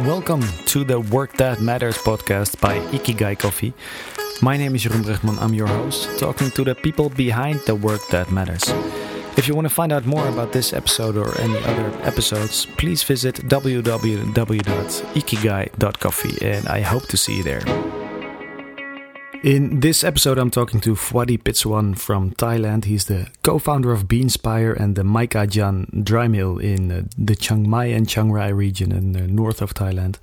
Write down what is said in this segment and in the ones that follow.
Welcome to the Work That Matters podcast by Ikigai Coffee. My name is Jeroen Brechtman. I'm your host, talking to the people behind the work that matters. If you want to find out more about this episode or any other episodes, please visit www.ikigai.coffee and I hope to see you there. In this episode, I'm talking to Fuadi Pitsuwan from Thailand. He's the co founder of Beanspire and the Maikajan dry mill in uh, the Chiang Mai and Chiang Rai region in the north of Thailand.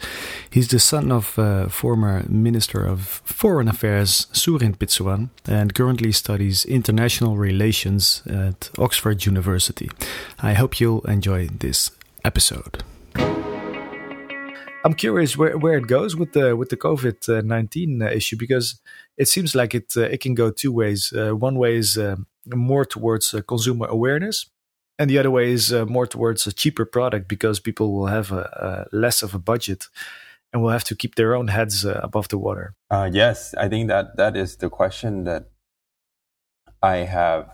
He's the son of uh, former Minister of Foreign Affairs Surin Pitsuwan and currently studies international relations at Oxford University. I hope you'll enjoy this episode. I'm curious where, where it goes with the with the COVID nineteen uh, issue because it seems like it uh, it can go two ways. Uh, one way is more towards consumer awareness, and the other way is more towards a cheaper product because people will have a, a, less of a budget and will have to keep their own heads above the water. yes, I think that that is the question that I have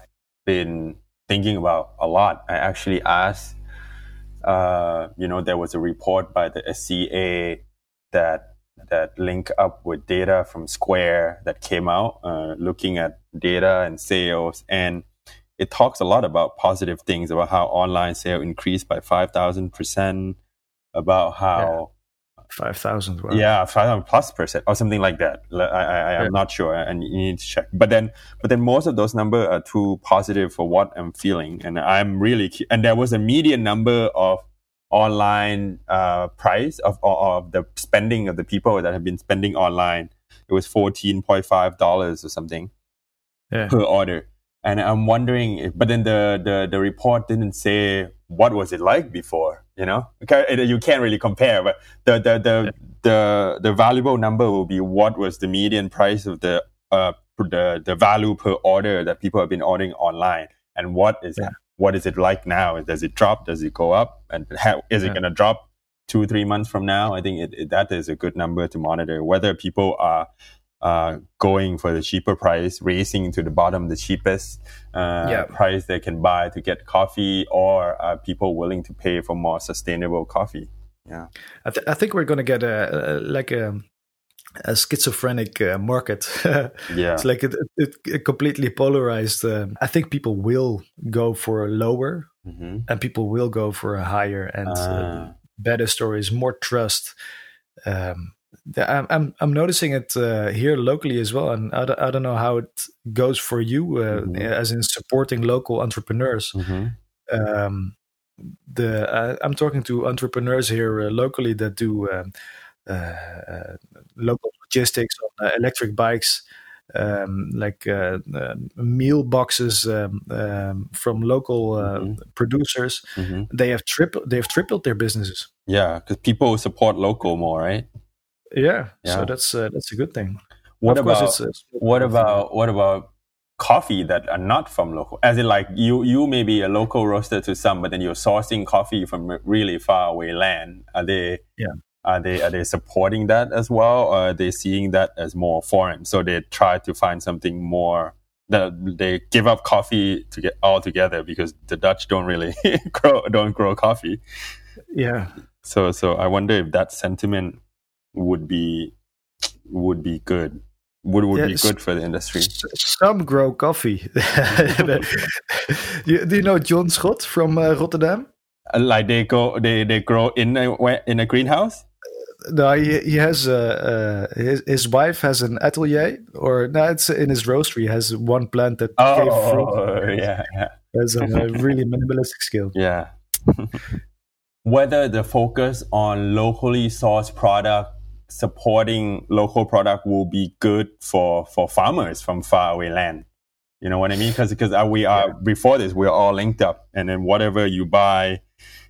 been thinking about a lot. I actually asked uh, you know, there was a report by the SCA that that link up with data from Square that came out, uh, looking at data and sales, and it talks a lot about positive things about how online sale increased by five thousand percent, about how five thousand. Wow. Yeah, five thousand plus percent or something like that. I, I, am yeah. not sure, and you need to check. But then, but then most of those numbers are too positive for what I'm feeling, and I'm really. And there was a median number of online uh, price of, of the spending of the people that have been spending online. It was fourteen point five dollars or something yeah. per order. And I'm wondering, if, but then the, the the report didn't say what was it like before you know? You can't really compare but the the the, yeah. the, the valuable number will be what was the median price of the uh the the value per order that people have been ordering online and what is yeah. what is it like now? Does it drop? Does it go up? And how, is it going to drop two three months from now? I think it, it, that is a good number to monitor. Whether people are uh, going for the cheaper price, racing to the bottom, the cheapest uh, yeah. price they can buy to get coffee, or are people willing to pay for more sustainable coffee? Yeah, I, th- I think we're going to get a, a, like a a schizophrenic uh, market. yeah, it's like it, it, it completely polarized. Uh, I think people will go for a lower, mm-hmm. and people will go for a higher and uh, better stories, more trust. Um, I'm I'm, I'm noticing it uh, here locally as well, and I don't, I don't know how it goes for you, uh, mm-hmm. as in supporting local entrepreneurs. Mm-hmm. Um, the uh, I'm talking to entrepreneurs here uh, locally that do um, uh, uh, local logistics on electric bikes, um, like meal boxes um, um from local mm-hmm. producers. Mm-hmm. They have tripled. They have tripled their businesses. Yeah, because people support local more, right? Yeah, yeah. so that's uh, that's a good thing. What of about what about what about coffee that are not from local? As in, like you you may be a local roaster to some, but then you're sourcing coffee from really far away land. Are they? Yeah. Are they are they supporting that as well, or are they seeing that as more foreign? So they try to find something more that they give up coffee to get all together because the Dutch don't really grow don't grow coffee. Yeah. So so I wonder if that sentiment would be would be good would would yeah, be good for the industry. Some grow coffee. do you know John Scott from uh, Rotterdam? Uh, like they go, they they grow in a in a greenhouse. No, he, he has uh, his his wife has an atelier, or no, it's in his roastery. He has one plant that oh, gave fruit. yeah, yeah. Has a really minimalistic scale. Yeah. Whether the focus on locally sourced product supporting local product will be good for for farmers from faraway land. You know what I mean? Because because uh, we are yeah. before this, we're all linked up, and then whatever you buy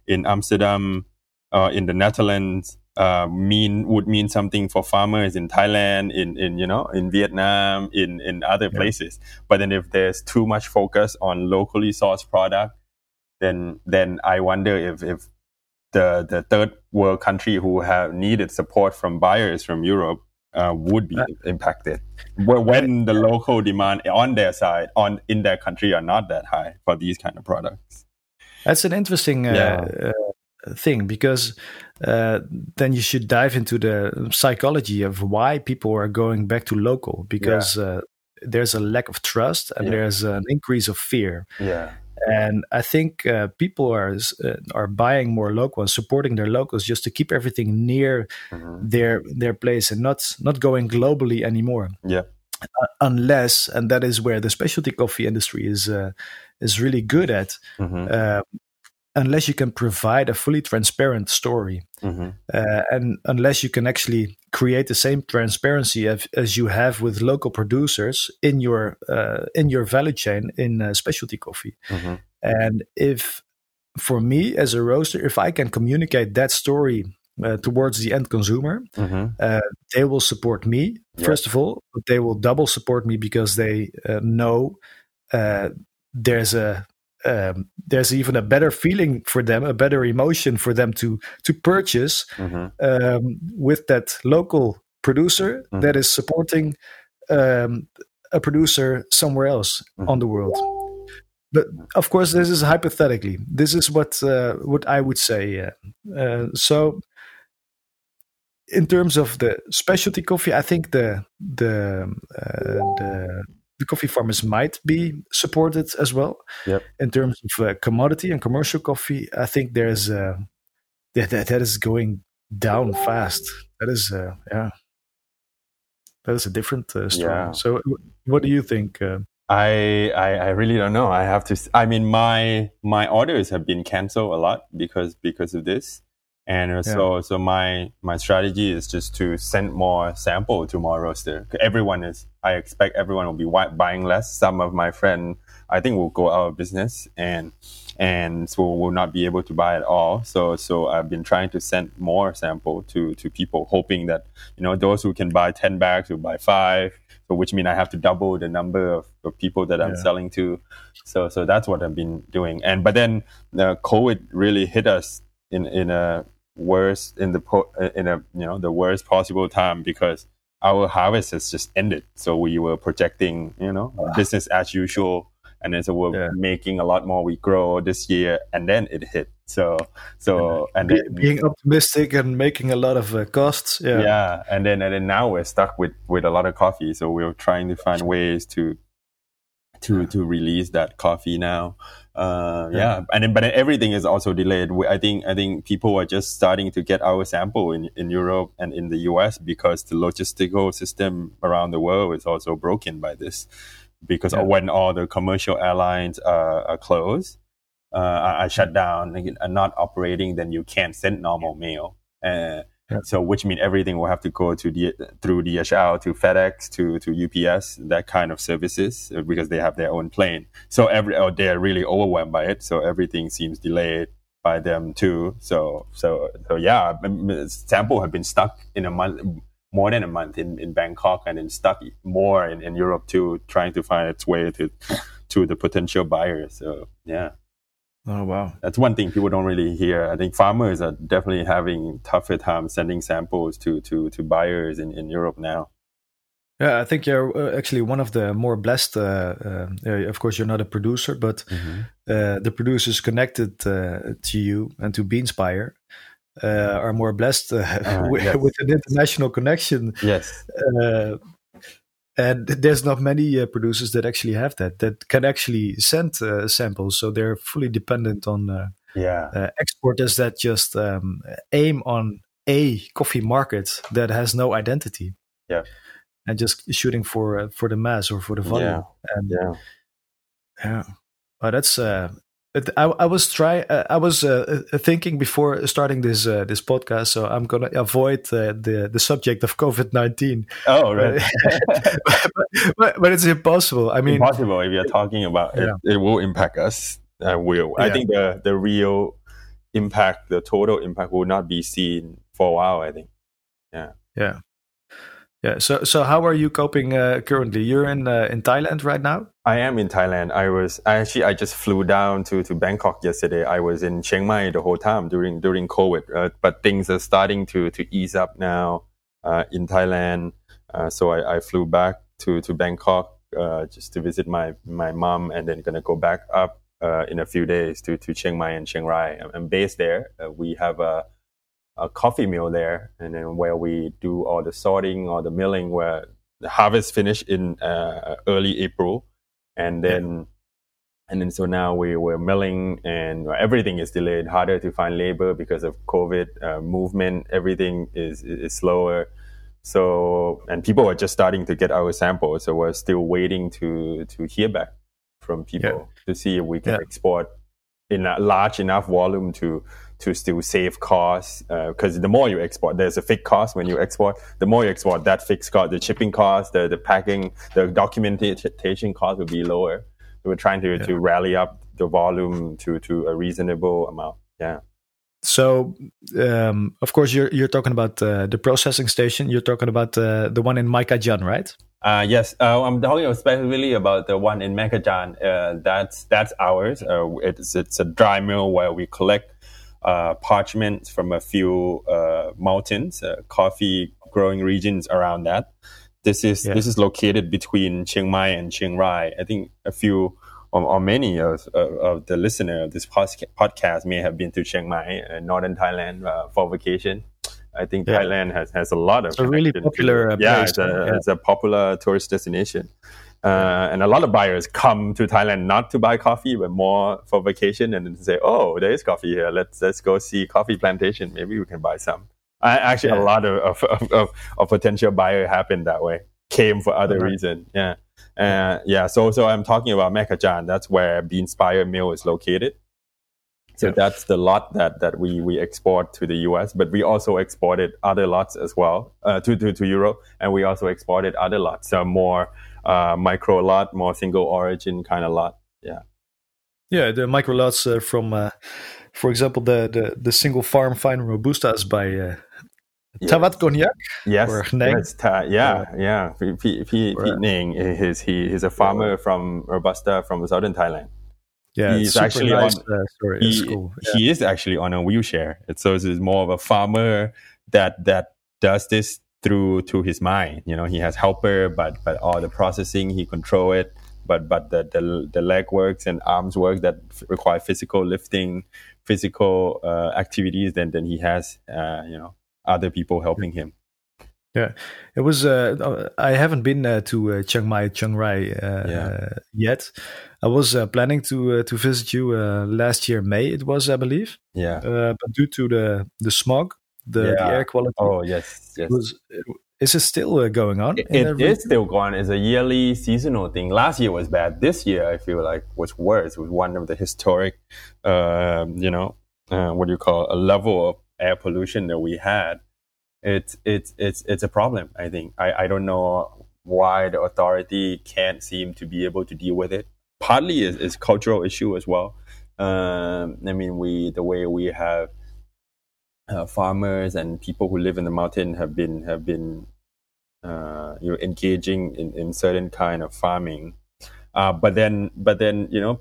in Amsterdam, uh, in the Netherlands, uh, mean would mean something for farmers in Thailand, in in you know in Vietnam, in in other yeah. places. But then if there's too much focus on locally sourced product, then then I wonder if if the the third world country who have needed support from buyers from Europe uh, would be impacted. When the local demand on their side, on in their country, are not that high for these kind of products. That's an interesting uh, yeah. uh, thing because uh, then you should dive into the psychology of why people are going back to local because yeah. uh, there's a lack of trust and yeah. there's an increase of fear. Yeah. And I think uh, people are uh, are buying more local and supporting their locals just to keep everything near mm-hmm. their their place and not not going globally anymore. Yeah. Uh, unless, and that is where the specialty coffee industry is uh, is really good at. Mm-hmm. Unless you can provide a fully transparent story, mm-hmm. uh, and unless you can actually create the same transparency as, as you have with local producers in your uh, in your value chain in uh, specialty coffee. Mm-hmm. And if for me as a roaster, if I can communicate that story uh, towards the end consumer. Mm-hmm. Uh, they will support me yeah. first of all. They will double support me because they uh, know uh, there's a um, there's even a better feeling for them, a better emotion for them to to purchase mm-hmm. um, with that local producer mm-hmm. that is supporting um, a producer somewhere else mm-hmm. on the world. But of course, this is hypothetically. This is what uh, what I would say. Uh, so, in terms of the specialty coffee, I think the the uh, the the coffee farmers might be supported as well. Yep. In terms of uh, commodity and commercial coffee, I think there's uh, that, that that is going down fast. That is uh, yeah, that is a different uh, story. Yeah. So, what do you think? Uh? I, I I really don't know. I have to. I mean, my my orders have been canceled a lot because because of this. And yeah. so, so my my strategy is just to send more sample to my roaster. Everyone is, I expect everyone will be buying less. Some of my friend, I think, will go out of business and and so will not be able to buy at all. So, so I've been trying to send more sample to to people, hoping that you know those who can buy ten bags will buy five. So, which means I have to double the number of, of people that I'm yeah. selling to. So, so that's what I've been doing. And but then the COVID really hit us in in a worst in the po- in a you know the worst possible time because our harvest has just ended. So we were projecting you know wow. business as usual, and then so we're yeah. making a lot more. We grow this year, and then it hit. So so and, then, being optimistic and making a lot of uh, costs. Yeah, yeah, and then and then now we're stuck with with a lot of coffee. So we're trying to find ways to to to release that coffee now. Uh, yeah. yeah. and then, but then everything is also delayed. I think I think people are just starting to get our sample in, in Europe and in the US because the logistical system around the world is also broken by this. Because yeah. when all the commercial airlines are, are closed, uh, are shut down and not operating, then you can't send normal mail. Uh, yeah. So, which means everything will have to go to the through DHL to FedEx to to UPS that kind of services uh, because they have their own plane. So every oh, they're really overwhelmed by it. So everything seems delayed by them too. So so so yeah, sample have been stuck in a month more than a month in, in Bangkok and then stuck more in, in Europe too, trying to find its way to to the potential buyers. So yeah. Oh wow, that's one thing people don't really hear. I think farmers are definitely having tougher time sending samples to to to buyers in in Europe now. Yeah, I think you're uh, actually one of the more blessed. Uh, uh, of course, you're not a producer, but mm-hmm. uh, the producers connected uh, to you and to Beanspire uh, are more blessed with, yes. with, an international connection. Yes and there's not many uh, producers that actually have that that can actually send uh, samples. So they're fully dependent on uh, yeah. uh, exporters that just um, aim on a coffee market that has no identity. Yeah. And just shooting for uh, for the mass or for the volume. Yeah. and yeah. yeah. That's uh, I, I was try uh, I was uh, uh thinking before starting this uh, this podcast, so I'm gonna avoid uh, the the subject of COVID nineteen. Oh, right. but, but, but, it's impossible. I mean, impossible if you're talking about yeah. it. It will impact us. Uh, will yeah. I think the the real impact, the total impact, will not be seen for a while. I think. Yeah. Yeah. Yeah. So, so how are you coping uh, currently? You're in uh, in Thailand right now. I am in Thailand. I was I actually I just flew down to, to Bangkok yesterday. I was in Chiang Mai the whole time during during COVID, uh, but things are starting to to ease up now uh, in Thailand. Uh, so I, I flew back to to Bangkok uh, just to visit my my mom, and then gonna go back up uh, in a few days to, to Chiang Mai and Chiang Rai. I'm, based there. Uh, we have a, a coffee mill there, and then where we do all the sorting or the milling, where the harvest finish in early April, and then. And then so now we were milling and everything is delayed, harder to find labor because of COVID uh, movement. Everything is, is slower. So, and people are just starting to get our samples. So we're still waiting to, to hear back from people yeah. to see if we can yeah. export in a large enough volume to, to still save costs. Because uh, the more you export, there's a fixed cost when you export. The more you export, that fixed cost, the shipping cost, the, the packing, the documentation cost will be lower. So we're trying to, yeah. to rally up the volume to, to a reasonable amount. Yeah. So, um, of course, you're you're talking about uh, the processing station. You're talking about uh, the one in Maichajan, right? Uh, yes, uh, I'm talking specifically about the one in Maichajan. Uh, that's that's ours. Uh, it's it's a dry mill where we collect parchment from a few mountains, coffee growing regions around that. This is yeah. this is located between Chiang Mai and Chiang Rai. I think a few or, or many of, of, of, the listener of this podcast may have been to Chiang Mai, uh, northern Thailand, uh, for vacation. I think yeah. Thailand has, has a lot of it's a really popular to, yeah, it's a, yeah, it's a, popular tourist destination. Uh, and a lot of buyers come to Thailand not to buy coffee, but more for vacation, and then say, "Oh, there is coffee here. Let's let's go see coffee plantation. Maybe we can buy some." I, actually, yeah. a lot of of, of, of potential buyer happened that way. Came for other right. reason. Yeah. Uh, yeah, so so I'm talking about Maichajan. That's where Beanspire Mill is located. So yeah. that's the lot that, that we, we export to the US, but we also exported other lots as well uh, to, to, to Europe, and we also exported other lots, so more uh, micro lot, more single origin kind of lot. Yeah. Yeah, the micro lots uh, from, uh, for example, the, the, the single farm fine robustas by uh, Yes. Tavat Cognac? Yes. Or yes ta- yeah, uh, yeah. Pete, Pete, Pete Ning, is, he, he's a farmer from Robusta from southern Thailand. Yeah, he's actually nice, on, uh, story. He, cool. yeah. he is actually on a wheelchair. So it's more of a farmer that that does this through to his mind. You know, he has helper, but but all the processing he control it. But but the the, the leg works and arms work that require physical lifting, physical uh, activities. Then then he has uh, you know other people helping him. Yeah, it was. Uh, I haven't been uh, to uh, Chiang Mai, Chiang Rai uh, yeah. yet. I was uh, planning to uh, to visit you last year, May. It was, I believe. Yeah. but due to the the smog, the, yeah. the air quality. Oh yes, yes. Was, is it still going on? it, it is still going. It's a yearly seasonal thing. Last year was bad. This year, I feel like was worse. It was one of the historic, um, you know, what do you call it? a level of air pollution that we had, it's it's it's it's a problem. I think I I don't know why the authority can't seem to be able to deal with it. Partly is is cultural issue as well. Um, I mean, we the way we have uh, farmers and people who live in the mountain have been have been uh, you know engaging in, in certain kind of farming uh, but then, but then, you know,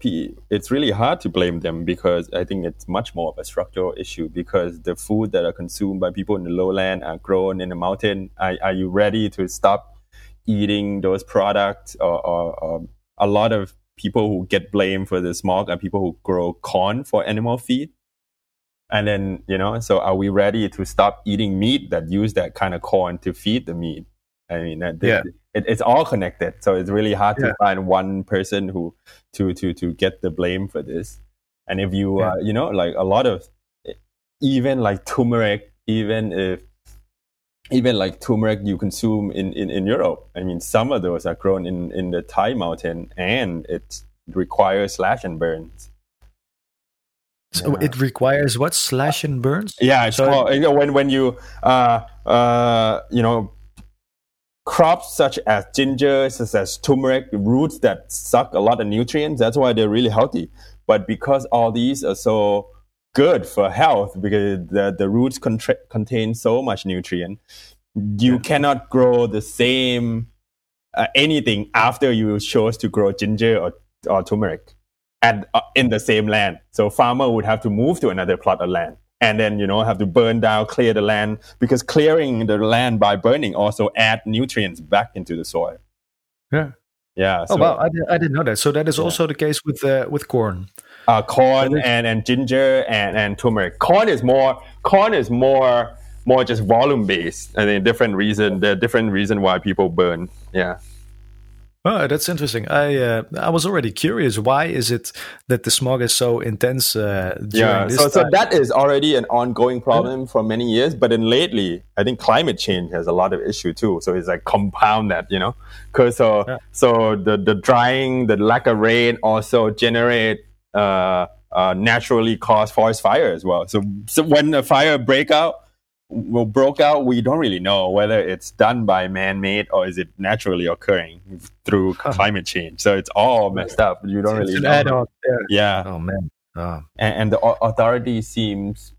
it's really hard to blame them because I think it's much more of a structural issue because the food that are consumed by people in the lowland are grown in the mountain. Are, are you ready to stop eating those products? Or, or, or, a lot of people who get blamed for the smog are people who grow corn for animal feed. And then, you know, so are we ready to stop eating meat that use that kind of corn to feed the meat? I mean, that, yeah it, it's all connected. So it's really hard yeah. to find one person who to to to get the blame for this. And if you yeah. uh, you know like a lot of even like turmeric, even if even like turmeric you consume in, in, in Europe. I mean, some of those are grown in, in the Thai mountain and it requires slash and burns. So yeah. it requires what slash and burns? Yeah, it's so called, you know, when when you uh uh you know crops such as ginger, such as turmeric, roots that suck a lot of nutrients. That's why they're really healthy. But because all these are so good for health, because the, the roots contra- contain so much nutrient, you yeah. cannot grow the same uh, anything after you chose to grow ginger or, or turmeric at, uh, in the same land. So farmer would have to move to another plot of land and then you know have to burn down clear the land because clearing the land by burning also add nutrients back into the soil yeah yeah oh, so, oh wow I, did, I didn't know that so that is yeah. also the case with uh, with corn Uh, corn and, and ginger and, and turmeric. Corn is more corn is more more just volume based. I think different reason the different reason why people burn. Yeah. Oh, that's interesting. I uh, I was already curious. Why is it that the smog is so intense? Uh, yeah, so, so that is already an ongoing problem yeah. for many years. But then lately, I think climate change has a lot of issue too. So it's like compound that, you know, because so yeah. so the the drying, the lack of rain also generate uh, uh, naturally cause forest fire as well. So so when a fire break out well, broke out, we don't really know whether it's done by man-made or is it naturally occurring through climate change. So it's all messed up. You don't it's really know. Yeah. Oh man. Oh. And, and, the authority seems,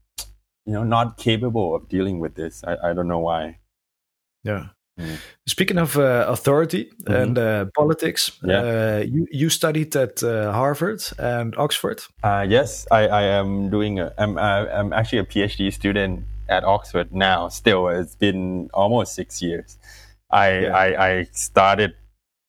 you know, not capable of dealing with this. I, I don't know why. Yeah. Mm. Speaking of uh, authority mm-hmm. and uh, politics, yeah. uh, you you studied at uh, Harvard and Oxford. Uh, yes, I, I am doing. A, I'm I'm actually a PhD student at Oxford now. Still, it's been almost six years. I yeah. I, I, started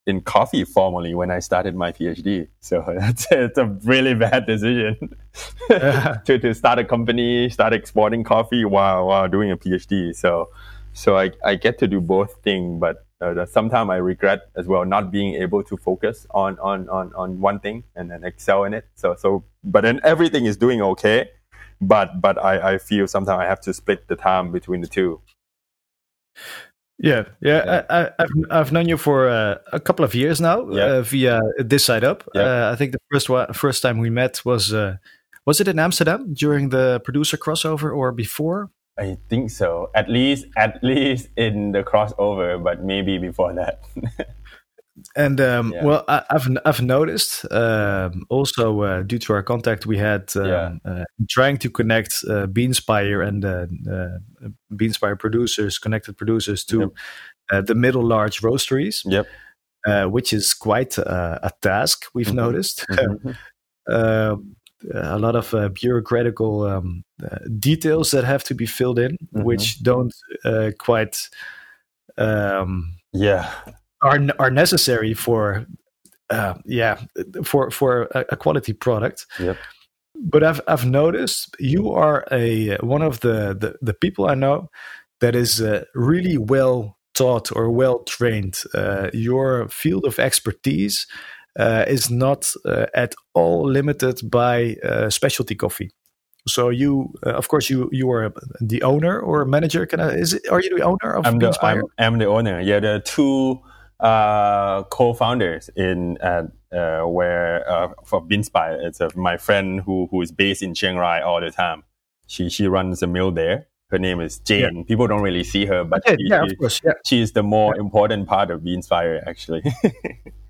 in coffee formally when I started my PhD. So that's it's a really bad decision to, to start a company, start exporting coffee while while doing a PhD. So so I, I get to do both things, but uh, sometimes I regret as well not being able to focus on, on, on, on one thing and then excel in it. So so but then everything is doing okay but but I, I feel sometimes I have to split the time between the two. Yeah, yeah, yeah. I, have I've known you for uh, a couple of years now yeah. uh, via This Side Up. Yeah. Uh, I think the first one, first time we met was uh, was it in Amsterdam during the producer crossover or before? I think so. At least at least in the crossover, but maybe before that. And um, yeah. well, I, have I've noticed um, also uh, due to our contact we had um, yeah. uh, trying to connect uh, Beanspire and uh, uh, Beanspire producers, connected producers to yep. Uh, the middle large roasteries. Yep. which is quite a task. We've mm-hmm. noticed. Mm-hmm. Um, a lot of uh, bureaucratical um, uh, details that have to be filled in, mm-hmm. which don't uh, quite um, yeah are are necessary for uh, yeah for for a, a quality product. Yep. But I've I've noticed you are a one of the the, the people I know that is uh, really well taught or well trained. Uh, your field of expertise uh, is not uh, at all limited by uh, specialty coffee. So you, uh, of course, you you are the owner or manager. Can I? Is it? Are you the owner of I'm the, I'm, I'm, the owner. Yeah, there are two uh, co-founders in uh, uh, where uh, for Beanspire. It's uh, my friend who who is based in Chiang Rai all the time. She she runs a mill there. Her name is Jane. Yeah. People don't really see her, but okay, she, yeah, of course, yeah. she's the more yeah. important part of Beanspire, actually.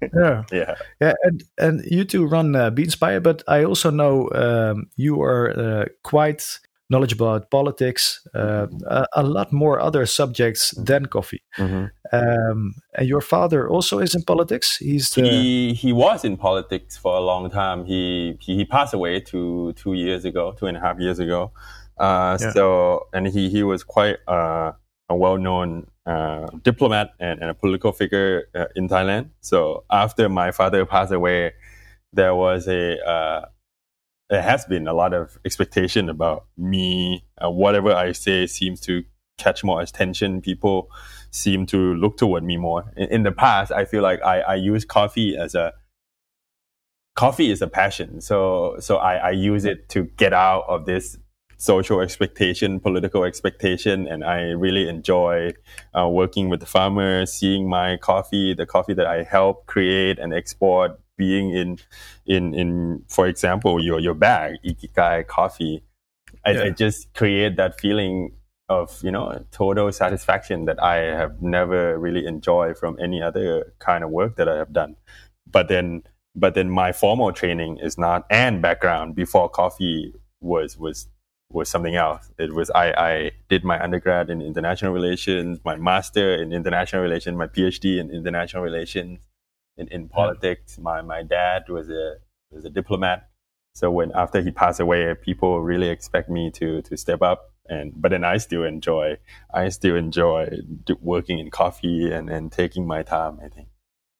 yeah, yeah, yeah. And and you two run uh, Beanspire, but I also know um, you are uh, quite knowledgeable about politics, uh, a, a, lot more other subjects than coffee. Mm-hmm. Um, and your father also is in politics. He's the... he he was in politics for a long time. He he, he passed away two two years ago, two and a half years ago. Uh, yeah. So and he he was quite uh, a well known uh, diplomat and, and, a political figure uh, in Thailand. So after my father passed away, there was a uh, there has been a lot of expectation about me. Uh, whatever I say seems to catch more attention. People seem to look toward me more. In, in the past, I feel like I, I use coffee as a coffee is a passion. So so I, I use it to get out of this social expectation, political expectation, and I really enjoy uh, working with the farmers, seeing my coffee, the coffee that I help create and export being in in in for example your your bag ikigai coffee I, yeah. I just create that feeling of you know total satisfaction that I have never really enjoyed from any other kind of work that I have done. But then, but then my formal training is not and background before coffee was was was something else. It was I I did my undergrad in international relations, my master in international relations, my PhD in international relations, in, in politics. My my dad was a was a diplomat. So when after he passed away, people really expect me to to step up. And but then I still enjoy I still enjoy working in coffee and, and taking my time. I think.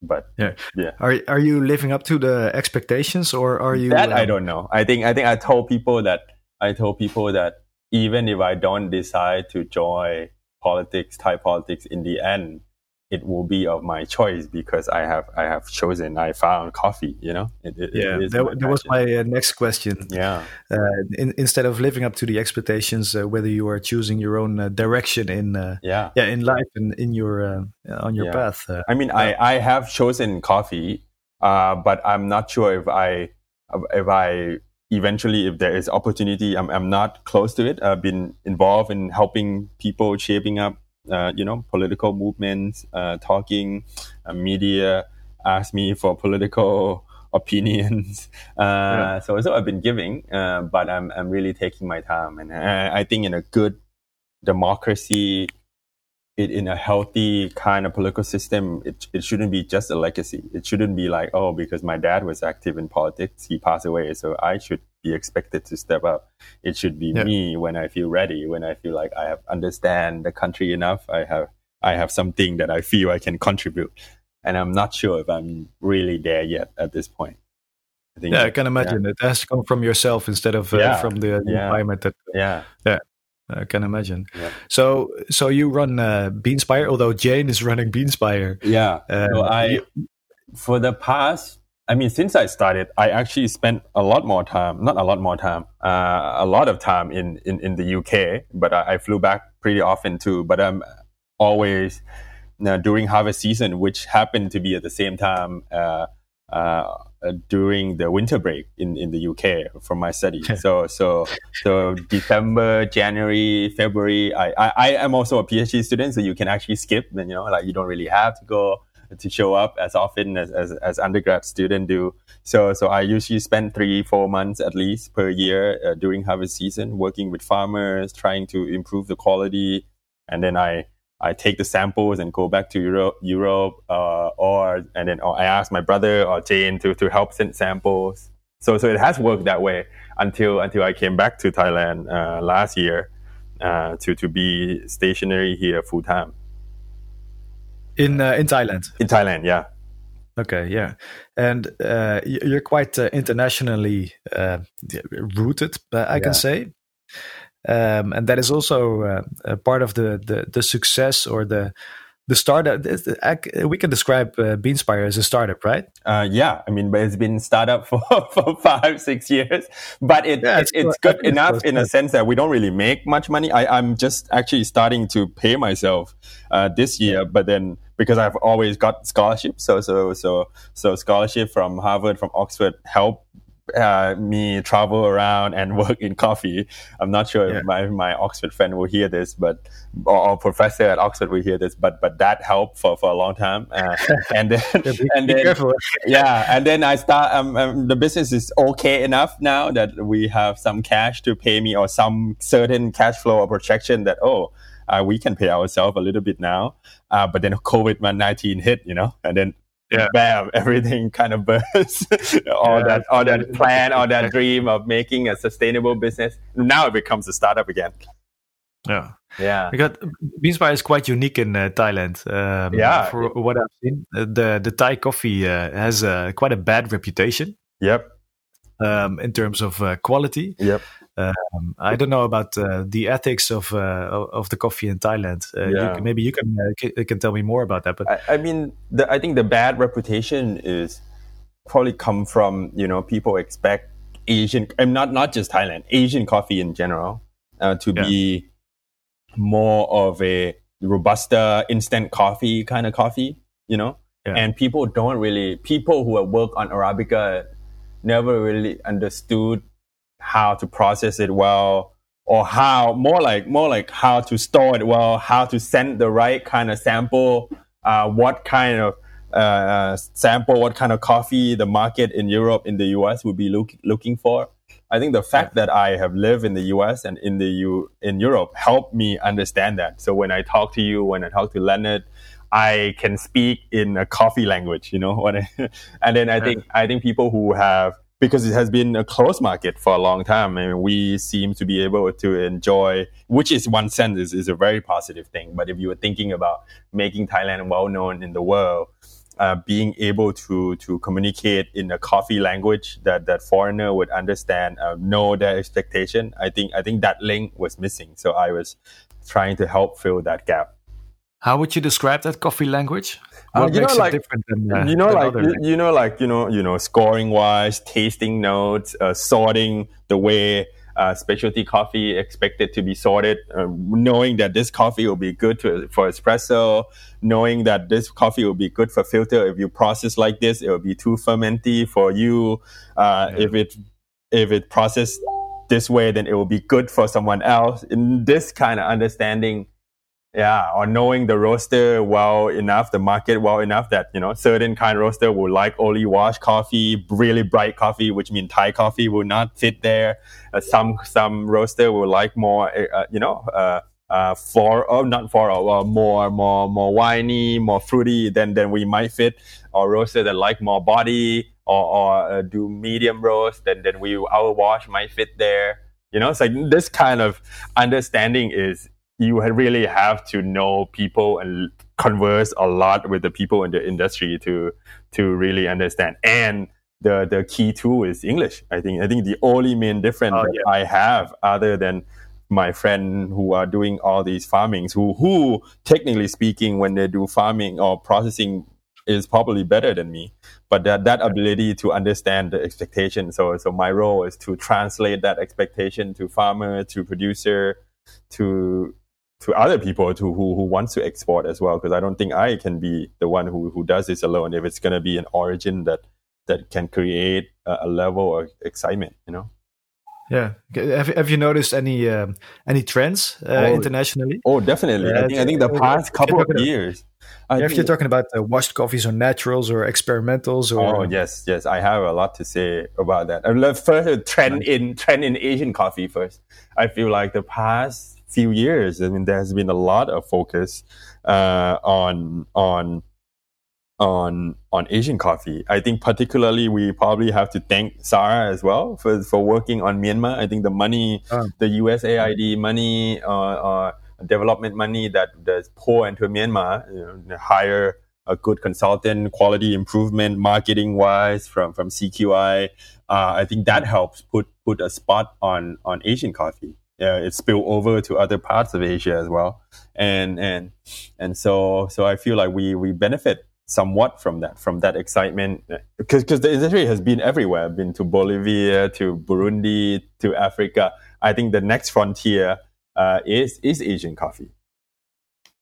but yeah, yeah. Are are you living up to the expectations, or are you? That um, I don't know. I think I think I told people that I told people that even if I don't decide to join politics, Thai politics, in the end, it will be of my choice because I have I have chosen I found coffee. You know. It, it, yeah, it that, that was my uh, next question. Yeah. Uh, in, instead of living up to the expectations, uh, whether you are choosing your own uh, direction in uh, yeah yeah in life and in your uh, on your yeah. path. I mean, I I have chosen coffee, but I'm not sure if I if I eventually if there is opportunity I'm, I'm not close to it i've been involved in helping people shaping up uh, you know, political movements, uh, talking, uh, media ask me for political opinions. Uh, yeah. So, so I've been giving, uh, but I'm, I'm really taking my time. And I, I think in a good democracy, it, in a healthy kind of political system, it, it shouldn't be just a legacy. It shouldn't be like, oh, because my dad was active in politics, he passed away, so I should be expected to step up. It should be yeah. me when I feel ready, when I feel like I have understand the country enough. I have I have something that I feel I can contribute, and I'm not sure if I'm really there yet at this point. I yeah, I can imagine yeah. it has to come from yourself instead of uh, yeah. from the, environment. That, yeah, yeah. I can imagine. Yeah. So, so you run uh, Beanspire, although Jane is running Beanspire. Yeah. Uh, so I, for the past, I mean, since I started, I actually spent a lot more time, not a lot more time, uh, a lot of time in, in, in the UK, but I, I, flew back pretty often too. But I'm always you during harvest season, which happened to be at the same time uh, uh, uh, during the winter break in, in the UK from my study. so so so December, January, February. I, I, I am also a PhD student, so you can actually skip. And you know, like you don't really have to go to show up as often as, as, as undergrad student do. So so I usually spend three four months at least per year uh, during harvest season working with farmers, trying to improve the quality, and then I I take the samples and go back to Europe, Europe, uh, or and then or I ask my brother or Jane to to help send samples. So so it has worked that way until until I came back to Thailand uh, last year uh, to to be stationary here full time. In uh, in Thailand. In Thailand, yeah. Okay, yeah, and uh, you're quite uh, internationally rooted, I yeah. can say. Um, and that is also uh, part of the, the, the success or the the startup. We can describe uh, Beanspire as a startup, right? Uh, yeah, I mean, but it's been startup for, for five six years, but it, yeah, it's, it, it's good enough in a sense that we don't really make much money. I, I'm just actually starting to pay myself uh, this year, but then because I've always got scholarship, so so so so scholarship from Harvard, from Oxford help uh, me travel around and work in coffee. I'm not sure yeah. if my, my Oxford friend will hear this, but or, or, professor at Oxford will hear this, but but that helped for, for a long time. Uh, and then be, and then yeah, and then I start. Um, um, the business is okay enough now that we have some cash to pay me or some certain cash flow or projection that oh. Uh, we can pay ourselves a little bit now, uh, but then COVID nineteen hit, you know, and then yeah. bam, everything kind of bursts. all yeah. that, all that plan, all that dream of making a sustainable business. Now it becomes a startup again. Yeah, yeah. Because Beanspire is quite unique in uh, Thailand. Um, yeah, for what I've seen, uh, the the Thai coffee uh, has uh, quite a bad reputation. Yep. Um, in terms of uh, quality. Yep. Um, I don't know about uh, the ethics of uh, of the coffee in Thailand. Uh, yeah. You maybe you can uh, can tell me more about that. But I, I mean, the, I think the bad reputation is probably come from you know people expect Asian and not not just Thailand, Asian coffee in general uh, to yeah. be more of a robusta instant coffee kind of coffee, you know. Yeah. And people don't really people who work on arabica never really understood how to process it well or how more like more like how to store it well how to send the right kind of sample uh, what kind of uh, sample what kind of coffee the market in europe in the us would be look, looking for. I think the fact that i have lived in the us and in the U, in europe helped me understand that. So when i talk to you when i talk to leonard i can speak in a coffee language you know and then i think i think people who have because it has been a closed market for a long time and we seem to be able to enjoy which is one sense is, is a very positive thing but if you were thinking about making thailand well known in the world uh, being able to to communicate in a coffee language that that foreigner would understand, uh, know their expectation. I think I think that link was missing. So I was trying to help fill that gap. How would you describe that coffee language? Uh, what uh, you know, like, than, uh, you know, like you, you, know, like you know, you know, scoring wise, tasting notes, uh, sorting the way uh, specialty coffee expected to be sorted, uh, knowing that this coffee will be good to, for espresso, knowing that this coffee will be good for filter. If you process like this, it will be too fermenty for you. Uh, yeah. If it if it processed this way, then it will be good for someone else. In this kind of understanding yeah, or knowing the roaster well enough, the market well enough that you know certain kind of roaster will like only wash coffee, really bright coffee, which means Thai coffee will not fit there. Uh, some some roaster will like more, uh, uh you know, uh, uh, for oh not for uh, more more more winey, more fruity. than then we might fit. Or roaster that like more body or or uh, do medium roast. Then then we our wash might fit there. You know, it's like this kind of understanding is you really have to know people and converse a lot with the people in the industry to to really understand. And the the key tool is English. I think I think the only main difference oh, yeah. I have other than my friend who are doing all these farmings who who technically speaking when they do farming or processing is probably better than me but that that ability to understand the expectation so so my role is to translate that expectation to farmer to producer to to other people to who, who wants to export as well because i don't think i can be the one who, who does this alone if it's going to be an origin that that can create a, a, level of excitement you know? Yeah. Have, have you noticed any um, any trends uh, oh, internationally? oh definitely. I, think, I think the past couple of years yeah, if you're talking about uh, washed coffees or naturals or experimentals or oh yes yes. I have a lot to say about that. I love first trend in trend in asian coffee first. I feel like the past few years. I mean, there has been a lot of focus uh, on on on on Asian coffee. I think particularly we probably have to thank Sarah as well for for working on Myanmar. I think the money, oh. the USAID money, uh, uh, development money that that's pour into Myanmar, you know, hire a good consultant, quality improvement, marketing wise from from CQI. Uh, I think that helps put put a spot on on Asian coffee uh, it spilled over to other parts of Asia as well, and and and so so I feel like we we benefit somewhat from that from that excitement because because the industry has been everywhere, I've been to Bolivia, to Burundi, to Africa. I think the next frontier uh, is is Asian coffee.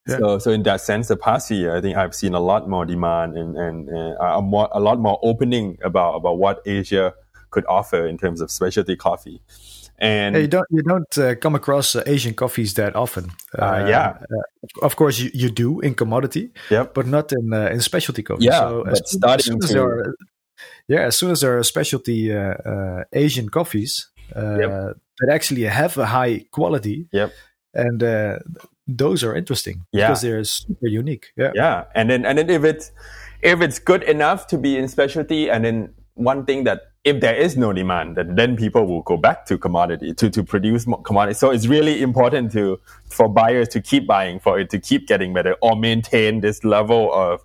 Yeah. So, so in that sense, the past year, I think I've seen a lot more demand and and, and a, more, a lot more opening about about what Asia could offer in terms of specialty coffee and yeah, you don't you don't uh, come across uh, Asian coffees that often. Uh, yeah, uh, of course you, you do in commodity, yep. but not in uh, in specialty coffee. Yeah, so but as, starting as to... are, yeah, as soon as there are specialty uh, Asian coffees yep. that actually have a high quality, yep. and those are interesting yeah. because they're super unique. Yeah, yeah, and then and then if it's if it's good enough to be in specialty, and then one thing that if there is no demand, then, then people will go back to commodity to, to produce more commodity. So it's really important to for buyers to keep buying, for it to keep getting better, or maintain this level of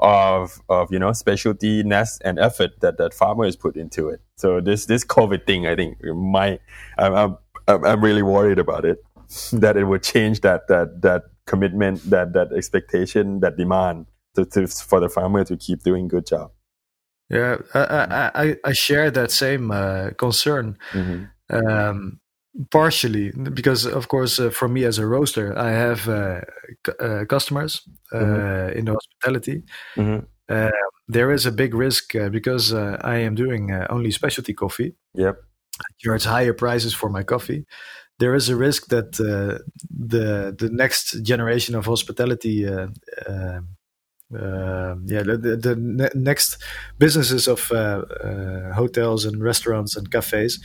of of you know specialty nest and effort that that farmer farmers put into it. So this this COVID thing, I think, might I'm I'm, I'm really worried about it that it would change that that that commitment, that that expectation, that demand to, to for the farmer to keep doing good job. Yeah, I I, I share that same uh, concern. Mm-hmm. Um, partially because of course uh, for me as a roaster i have uh, c- uh, customers uh, mm-hmm. in the hospitality mm-hmm. Uh, there is a big risk uh, because i am doing only specialty coffee yep I charge higher prices for my coffee there is a risk that the the next generation of hospitality uh, yeah, the, the, the ne- next businesses of uh, uh, hotels and restaurants and cafes,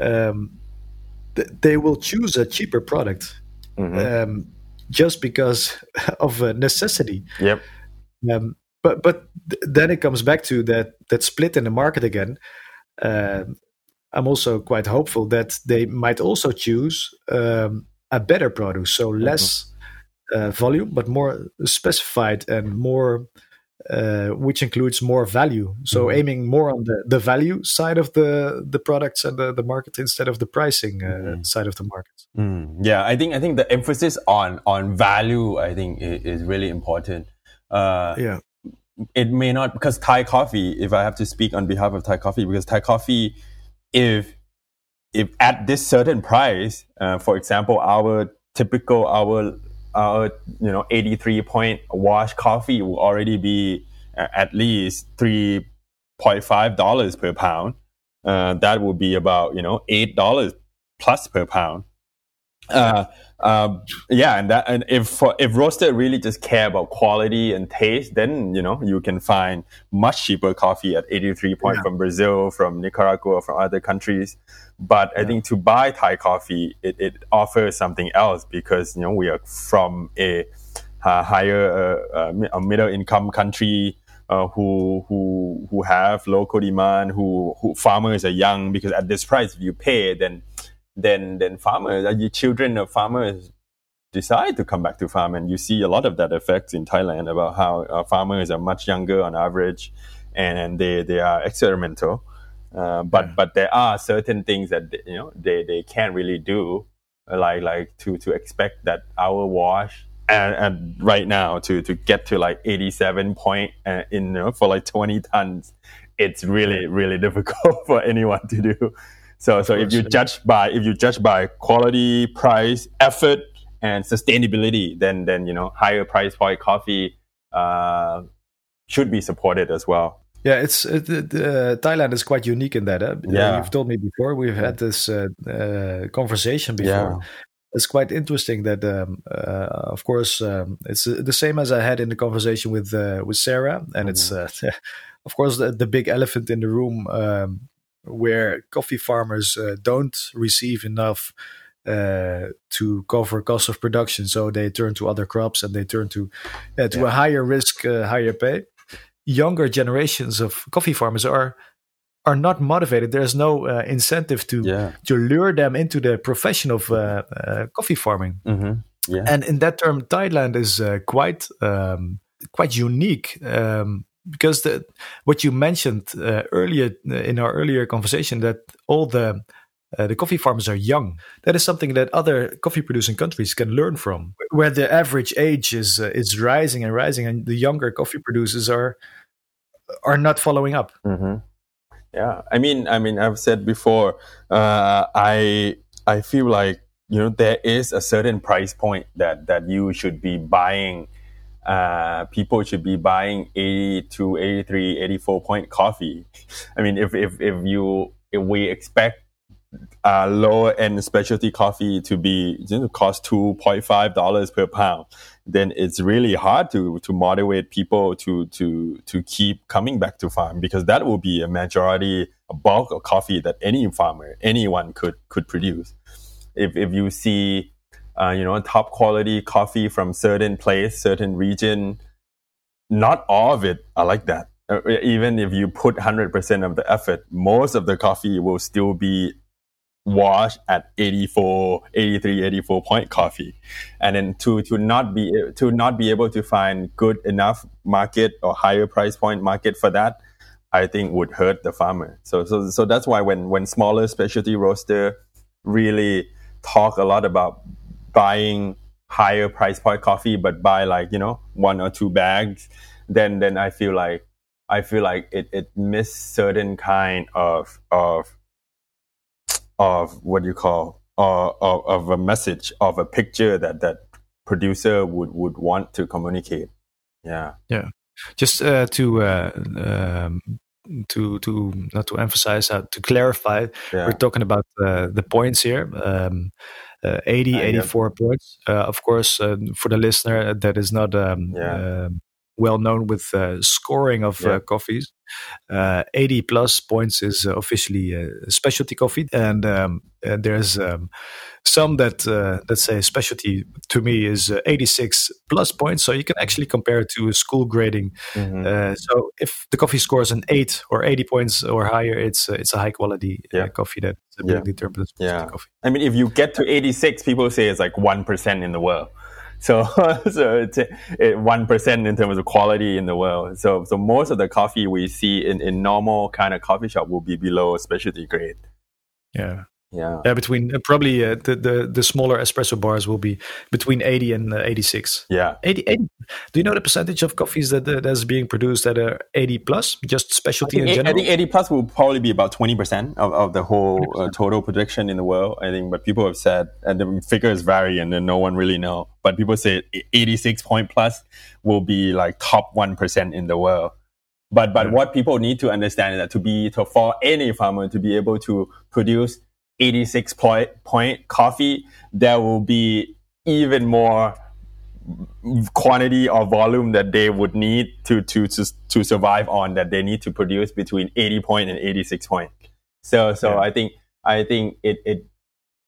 um, th- they will choose a cheaper product mm-hmm. um, just because of a necessity. Yep. Um, but but th- then it comes back to that that split in the market again. Uh, I'm also quite hopeful that they might also choose um, a better product, so less. Mm-hmm uh, volume, but more specified and more uh, which includes more value. So mm-hmm. aiming more on the, the value side of the the products and the, the market instead of the pricing uh, mm-hmm. side of the market. Mm. Yeah, I think I think the emphasis on on value I think is, is really important. Uh, yeah, it may not because Thai coffee. If I have to speak on behalf of Thai coffee, because Thai coffee, if if at this certain price, uh, for example, our typical our our you know 83 point wash coffee will already be at least 3.5 dollars per pound. Uh, that would be about you know eight dollars plus per pound uh, um, yeah, and that and if if roaster really just care about quality and taste, then you know you can find much cheaper coffee at 83 point yeah. from Brazil, from Nicaragua, from other countries. But yeah. I think to buy Thai coffee, it, it offers something else because you know we are from a, higher uh, uh, a middle income country. Uh, who who who have local demand, who who farmers are young because at this price if you pay then then then farmers, uh, children of farmers decide to come back to farm, and you see a lot of that effects in Thailand about how uh, farmers are much younger on average, and they they are experimental. Uh, but yeah. but there are certain things that you know they, they can't really do, like like to to expect that our wash and, and right now to to get to like 87 point uh, in you know, for like 20 tons, it's really really difficult for anyone to do. So, so if you judge by if you judge by quality, price, effort, and sustainability, then then you know higher price point coffee uh, should be supported as well. Yeah, it's it, uh, Thailand is quite unique in that. Uh, yeah, you've told me before. We've had this uh, uh, conversation before. Yeah. It's quite interesting that, um, uh, of course, um, it's the same as I had in the conversation with with Sarah, and mm-hmm. it's of course the, the, big elephant in the room um, where coffee farmers uh, don't receive enough uh, to cover cost of production, so they turn to other crops and they turn to uh, to yeah. a higher risk, uh, higher pay. Younger generations of coffee farmers are are not motivated. There's no uh, incentive to yeah. to lure them into the profession of uh, coffee farming. Mm-hmm. Yeah. And in that term, Thailand is quite um, quite unique. Um, because the, what you mentioned uh, earlier uh, in our earlier conversation that all the uh, the coffee farmers are young. That is something that other coffee producing countries can learn from, where the average age is uh, is rising and rising, and the younger coffee producers are are not following up. Mm-hmm. Yeah, I mean, I mean, I've said before, uh, I I feel like you know there is a certain price point that that you should be buying uh, people should be buying 80 to 83, 84 point coffee. I mean, if, if, if you, if we expect uh, lower end specialty coffee to be you know, cost two point five dollars per pound, then it's really hard to to motivate people to to to keep coming back to farm because that will be a majority, a bulk of coffee that any farmer, anyone could could produce. If if you see uh, you know, top quality coffee from certain place, certain region. Not all of it are like that. Uh, even if you put 100% of the effort, most of the coffee will still be washed at 84, 83, 84 point coffee. And then to, to not be, to not be able to find good enough market or higher price point market for that, I think would hurt the farmer. So, so, so that's why when, when smaller specialty roaster really talk a lot about buying higher price point coffee, but buy like you know one or two bags, then then I feel like I feel like it it miss certain kind of of of what you call uh, of, of a message of a picture that that producer would would want to communicate. Yeah, yeah. Just uh, to uh, um, to to not to emphasize uh, to clarify, yeah. we're talking about uh, the points here. Um, uh, 80, 84 points. Uh, of course, uh, for the listener, that is not um, yeah. Um, well known with scoring of coffees. 80 plus points is officially a specialty coffee, and, um, and there's um, some that uh, that say specialty to me is uh, 86 plus points so you can actually compare it to a school grading mm-hmm. uh, so if the coffee scores an 8 or 80 points or higher it's uh, it's a high quality uh, yeah. coffee that's yeah. yeah. coffee i mean if you get to 86 people say it's like 1% in the world So, so it's one percent in terms of quality in the world. So, so most of the coffee we see in, in normal kind of coffee shop will be below specialty grade. Yeah. Yeah, yeah. Between uh, probably uh, the, the the smaller espresso bars will be between eighty and uh, eighty six. Yeah, 80, 80, Do you know the percentage of coffees that that's being produced at uh, eighty plus? Just specialty in general. I think eighty plus will probably be about twenty percent of, of the whole uh, total production in the world. I think, but people have said, and the figures vary, and then no one really know. But people say eighty six point plus will be like top one percent in the world. But but yeah. what people need to understand is that to be to for any farmer to be able to produce 86 point, point coffee, there will be even more quantity or volume that they would need to, to, to, to survive on that they need to produce between 80 point and 86 point. So, so yeah. I think, I think it, it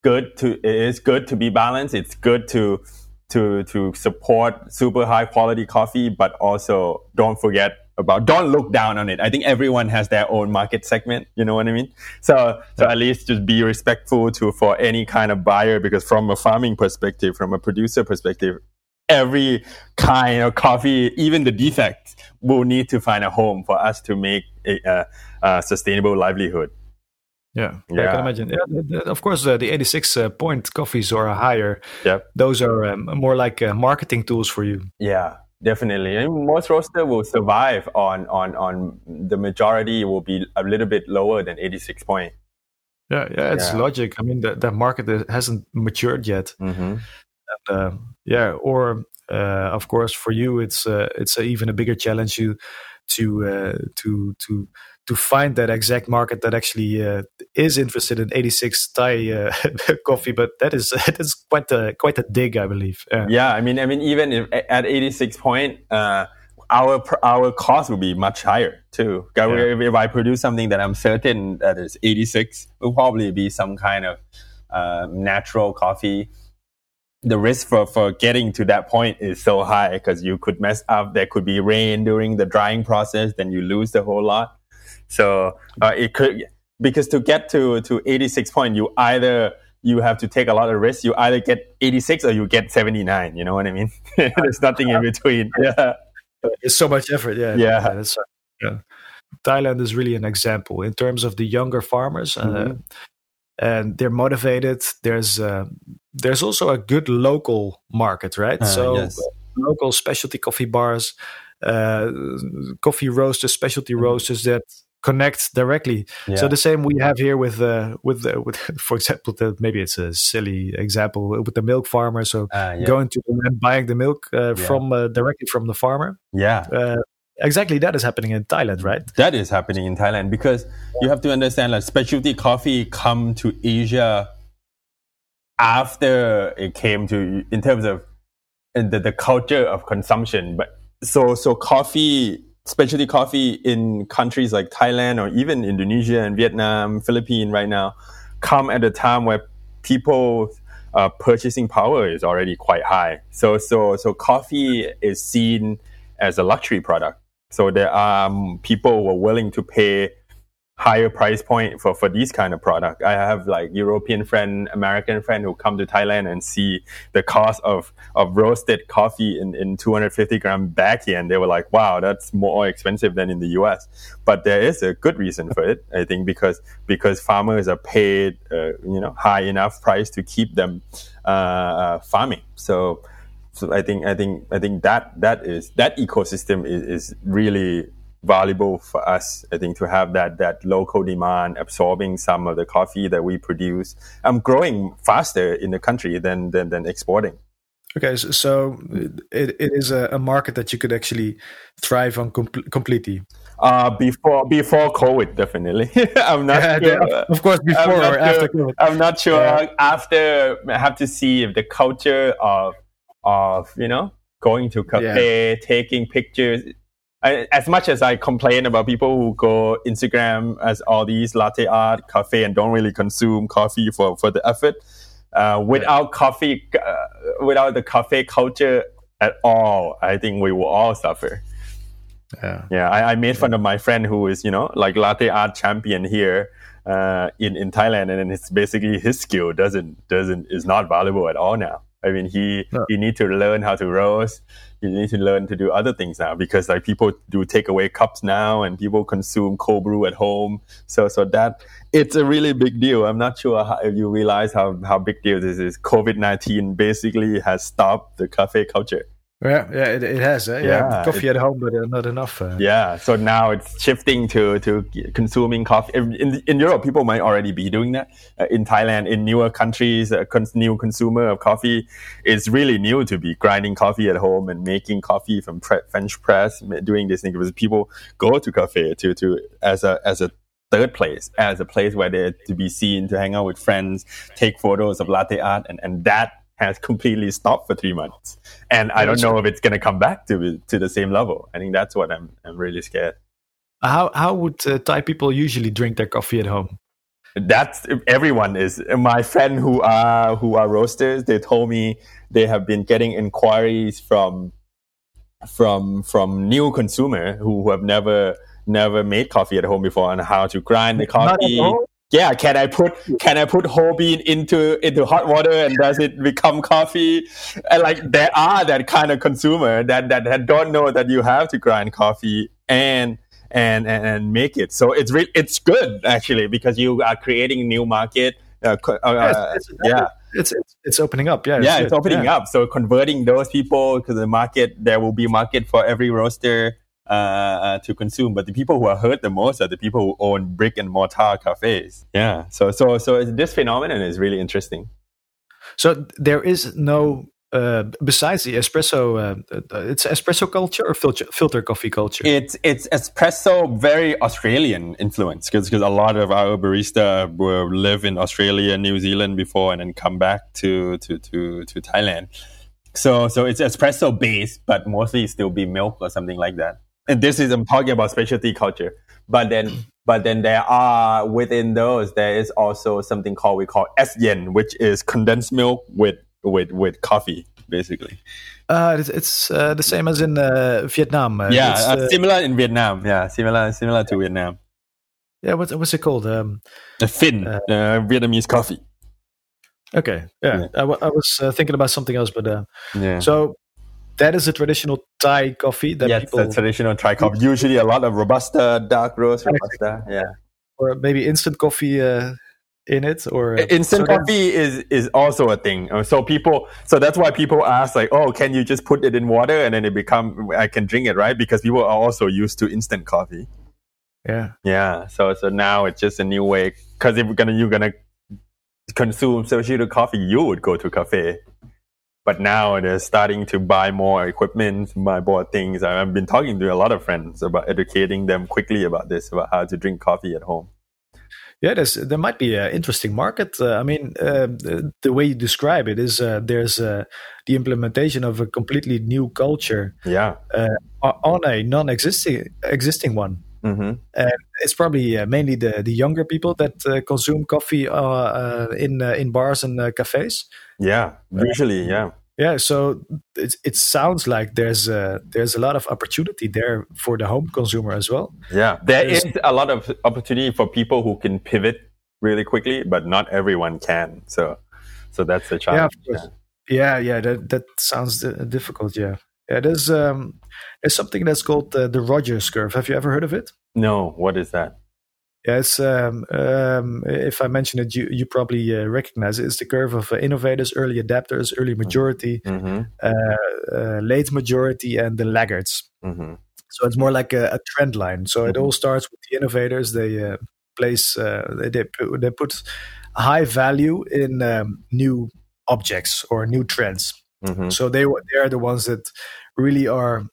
good to, it is good to be balanced. It's good to, to, to support super high quality coffee, but also don't forget about. Don't look down on it. I think everyone has their own market segment you know what i mean? So so at least just be respectful to for any kind of buyer because from a farming perspective from a producer perspective every kind of coffee even the defects will need to find a home for us to make a, a, a sustainable livelihood. Yeah, yeah, I can imagine. Yeah, of course, uh, the 86 uh, point coffees are higher. Yeah, those are um, more like uh, marketing tools for you. Yeah, Definitely, and most roaster will survive on on on the majority will be a little bit lower than eighty six point. Yeah, yeah, it's yeah. logic. I mean, that the market hasn't matured yet. Mm-hmm. And, uh, yeah, or uh, of course, for you, it's uh, it's even a bigger challenge you to uh, to to to find that exact market that actually uh, is interested in 86 Thai uh, coffee, but that is that is quite a quite a dig, I believe. Yeah, yeah I mean, I mean, even if, at 86 point, uh, our our cost will be much higher too. Yeah. If I produce something that I'm certain that is 86, will probably be some kind of uh, natural coffee. The risk for, for getting to that point is so high because you could mess up. There could be rain during the drying process, then you lose the whole lot so uh, it could because to get to to 86 point, you either you have to take a lot of risk. You either get 86 or you get 79. You know what I mean? There's nothing in between. Yeah, it's so much effort. Yeah, yeah. yeah, yeah. Thailand is really an example in terms of the younger farmers. Uh, mm-hmm. Uh, and they're motivated. There's uh, there's also a good local market, right? Uh, so yes. local specialty coffee bars, uh, coffee roasters, specialty mm-hmm. roasters that connect directly. Yeah. So the same we have here with uh, with uh, with for example, the, maybe it's a silly example with the milk farmer. So uh, yeah. going to and buying the milk uh, yeah. from uh, directly from the farmer. Yeah. Uh, exactly, that is happening in Thailand, right? That is happening in Thailand because you have to understand, like specialty coffee come to Asia after it came to in terms of the, the culture of consumption. But so so coffee especially coffee in countries like Thailand or even Indonesia and Vietnam, Philippines right now come at a time where people uh, purchasing power is already quite high. So so so coffee is seen as a luxury product. So there are um, people who are willing to pay higher price point for, for these kind of product. I have like European friend, American friend who come to Thailand and see the cost of, of roasted coffee in, in 250 gram here. And they were like, wow, that's more expensive than in the US. But there is a good reason for it, I think, because, because farmers are paid, uh, you know, high enough price to keep them, uh, uh, farming. So, so I think, I think, I think that, that is, that ecosystem is, is really valuable for us, I think, to have that that local demand absorbing some of the coffee that we produce. I'm um, growing faster in the country than than, than exporting. Okay, so, so it, it is a, a, market that you could actually thrive on com- completely. Uh, before before COVID, definitely. I'm not yeah, sure. Of course, before or sure. after COVID. I'm not sure. Yeah. After, I have to see if the culture of of you know going to cafe, yeah. taking pictures I, as much as I complain about people who go Instagram as all these latte art cafe and don't really consume coffee for, for the effort, uh, without coffee, uh, without the cafe culture at all, I think we will all suffer. Yeah, yeah. I, I made fun of my friend who is, you know, like latte art champion here uh, in in Thailand, and it's basically his skill doesn't doesn't is not valuable at all now. I mean, he no. he need to learn how to roast. You need to learn to do other things now because like people do take away cups now and people consume cold brew at home. So so that it's a really big deal. I'm not sure how, if you realize how how big deal this is. COVID nineteen basically has stopped the cafe culture. Yeah, yeah, it, it has. Eh? Yeah, yeah, coffee it, at home, but uh, not enough. Uh. Yeah, so now it's shifting to to consuming coffee. In in Europe, people might already be doing that. Uh, in Thailand, in newer countries, a cons- new consumer of coffee, is really new to be grinding coffee at home and making coffee from pre- French press, doing this thing because people go to cafe to to as a as a third place as a place where they're to be seen to hang out with friends take photos of latte art and, and that has completely stopped for three months, and I don't know if it's going to come back to to the same level. I think that's what I'm I'm really scared. How how would uh, Thai people usually drink their coffee at home? That's everyone is. My friend who are who are roasters, they told me they have been getting inquiries from from from new consumer who, who have never never made coffee at home before on how to grind the coffee yeah can i put can i put whole bean into into hot water and does it become coffee? And like there are that kind of consumer that that, that don't know that you have to grind coffee and and and, and make it. So it's really it's good actually because you are creating new market uh, uh, it's, it's, yeah. it's, it's it's opening up. Yeah yeah it's, opening yeah. up. So converting those people to the market there will be market for every roaster uh, uh, to consume. But the people who are hurt the most are the people who own brick and mortar cafes. Yeah. So so so this phenomenon is really interesting. So there is no uh, besides the espresso, uh, uh, it's espresso culture or filter, filter coffee culture. It's it's espresso, very Australian influence because because a lot of our barista will live in Australia, New Zealand before, and then come back to to to to Thailand. So so it's espresso based, but mostly still be milk or something like that and this is I'm talking about specialty culture. But then but then there are within those there is also something called we call S yen, which is condensed milk with with with coffee basically. Uh, it's, it's uh, the same as in uh, Vietnam. Uh, yeah, uh, uh, similar in Vietnam. Yeah, similar similar to Vietnam. Yeah, what's what's it called? Um, a Phin Vietnamese coffee. Okay, yeah, yeah. I, w- I was thinking about something else, but yeah. So that is a traditional Thai coffee that yes, people. Yes, traditional Thai coffee. Usually a lot of robusta, dark roast, robusta. Yeah. Or maybe instant coffee uh, in it, or instant so coffee is is also a thing. Uh, so people, so that's why people ask like, oh, can you just put it in water and then it become I can drink it, right? Because people are also used to instant coffee. Yeah. Yeah. So so now it's just a new way because if you're gonna you're gonna consume specialty coffee, you would go to cafe but now they're starting to buy more equipment, buy more things. I've been talking to a lot of friends about educating them quickly about this, about how to drink coffee at home. Yeah, there's, there might be an interesting market. Uh, I mean, uh, the, the, way you describe it is uh, there's uh, the implementation of a completely new culture. Yeah. Uh, on a non-existing existing one. Mm-hmm. And it's probably uh, mainly the, the younger people that uh, consume coffee uh, in in bars and cafes. Yeah, usually, yeah. Yeah, so it, it sounds like there's a, there's a lot of opportunity there for the home consumer as well. Yeah, there there's, is a lot of opportunity for people who can pivot really quickly, but not everyone can. So, so that's the challenge. Yeah, yeah, yeah, that that sounds difficult. Yeah, yeah. There's um, there's something that's called the, the Rogers curve. Have you ever heard of it? No. What is that? Yes, um, um, if I mention it, you, you probably uh, recognize it. It's the curve of uh, innovators, early adapters, early mm-hmm. majority, mm-hmm. uh, uh, late majority, and the laggards. Mm-hmm. So it's more like a, a trend line. So it all mm-hmm. starts with the innovators. They uh, place uh, they they put, they put high value in um, new objects or new trends. Mm-hmm. So they they are the ones that really are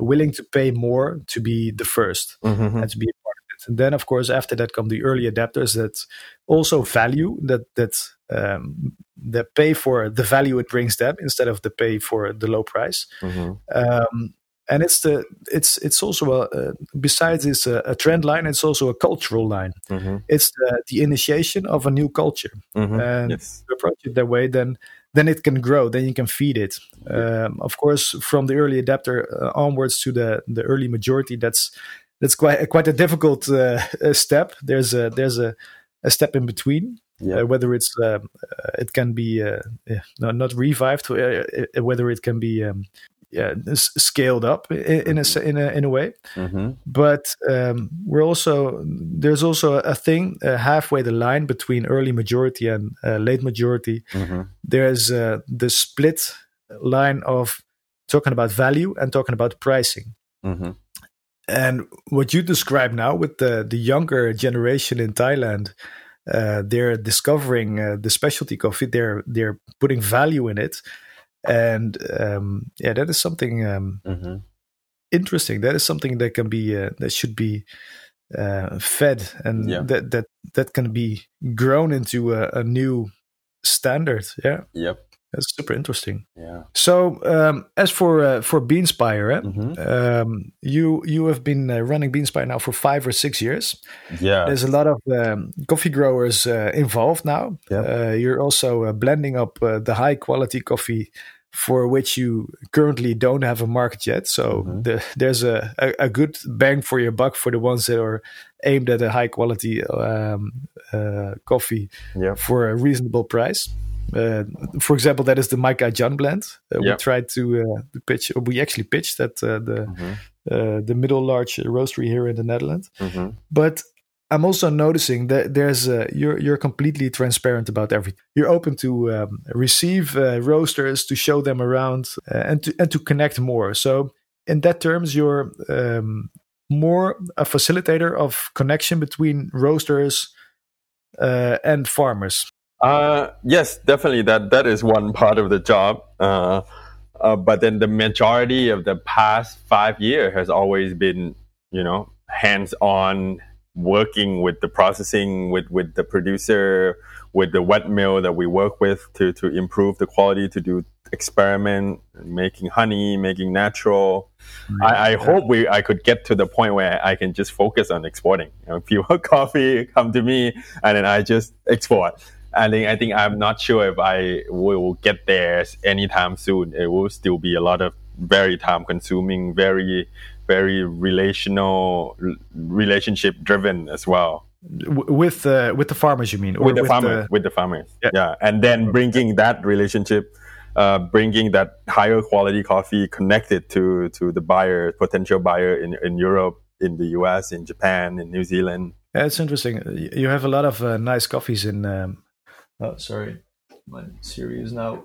willing to pay more to be the 1st mm-hmm. and to be a part of it. and then, of course, after that come the early adapters that also value that that um, that pay for the value it brings them instead of the pay for the low price. Mm-hmm. Um, and it's the it's it's also a uh, besides it's a, a, trend line it's also a cultural line mm-hmm. it's the, the, initiation of a new culture mm-hmm. and yes. approach it that way then then it can grow then you can feed it um, of course from the early adapter uh, onwards to the the early majority that's that's quite quite a difficult uh, step. There's a there's a, a step in between, yeah. Uh, whether it's um, uh, it can be uh, not, not revived, whether it can be um, yeah, scaled up in, a in a in a way. Mm-hmm. But um, we're also there's also a thing uh, halfway the line between early majority and uh, late majority. Mm-hmm. There's uh, the split line of talking about value and talking about pricing. Mm-hmm. And what you describe now with the the younger generation in Thailand, uh, they're discovering uh, the specialty coffee. They're they're putting value in it and um, yeah, that is something um, mm-hmm. interesting. That is something that can be uh, that should be uh, fed, and yeah. that that that can be grown into a, a new standard. Yeah. Yep. That's super interesting. Yeah. So, um, as for uh, for Beanspire, eh, mm-hmm. um, you you have been uh, running Beanspire now for five or six years. Yeah. There's a lot of um, coffee growers uh, involved now. Yeah. Uh, you're also uh, blending up uh, the high quality coffee for which you currently don't have a market yet. So mm-hmm. the, there's a, a, a, good bang for your buck for the ones that are aimed at a high quality um, coffee yeah. for a reasonable price. Uh, for example, that is the Maika John blend. Uh, We tried to, uh, pitch. We actually pitched at uh, the mm-hmm. Uh, the middle large roastery here in the Netherlands. Mm-hmm. But I'm also noticing that there's you're you're completely transparent about everything. You're open to um, receive roasters, to show them around, and to and to connect more. So in that terms, you're um, more a facilitator of connection between roasters and farmers. Uh, yes, definitely. That that is one part of the job. Uh, uh, but then the majority of the past five years has always been, you know, hands-on working with the processing, with with the producer, with the wet mill that we work with to to improve the quality, to do experiment, making honey, making natural. Mm-hmm. I, I, hope we I could get to the point where I can just focus on exporting. You know, people coffee come to me and then I just export. I think I think I'm not sure if I will get there anytime soon. It will still be a lot of very time consuming, very very relational, relationship driven as well. With uh, with the farmers, you mean? Or with the with farmers, the... with the farmers, yeah. yeah. And then bringing that relationship, uh, bringing that higher quality coffee connected to to the buyer, potential buyer in in Europe, in the US, in Japan, in New Zealand. Yeah, it's interesting. You have a lot of uh, nice coffees in um, Oh, sorry. My Siri is now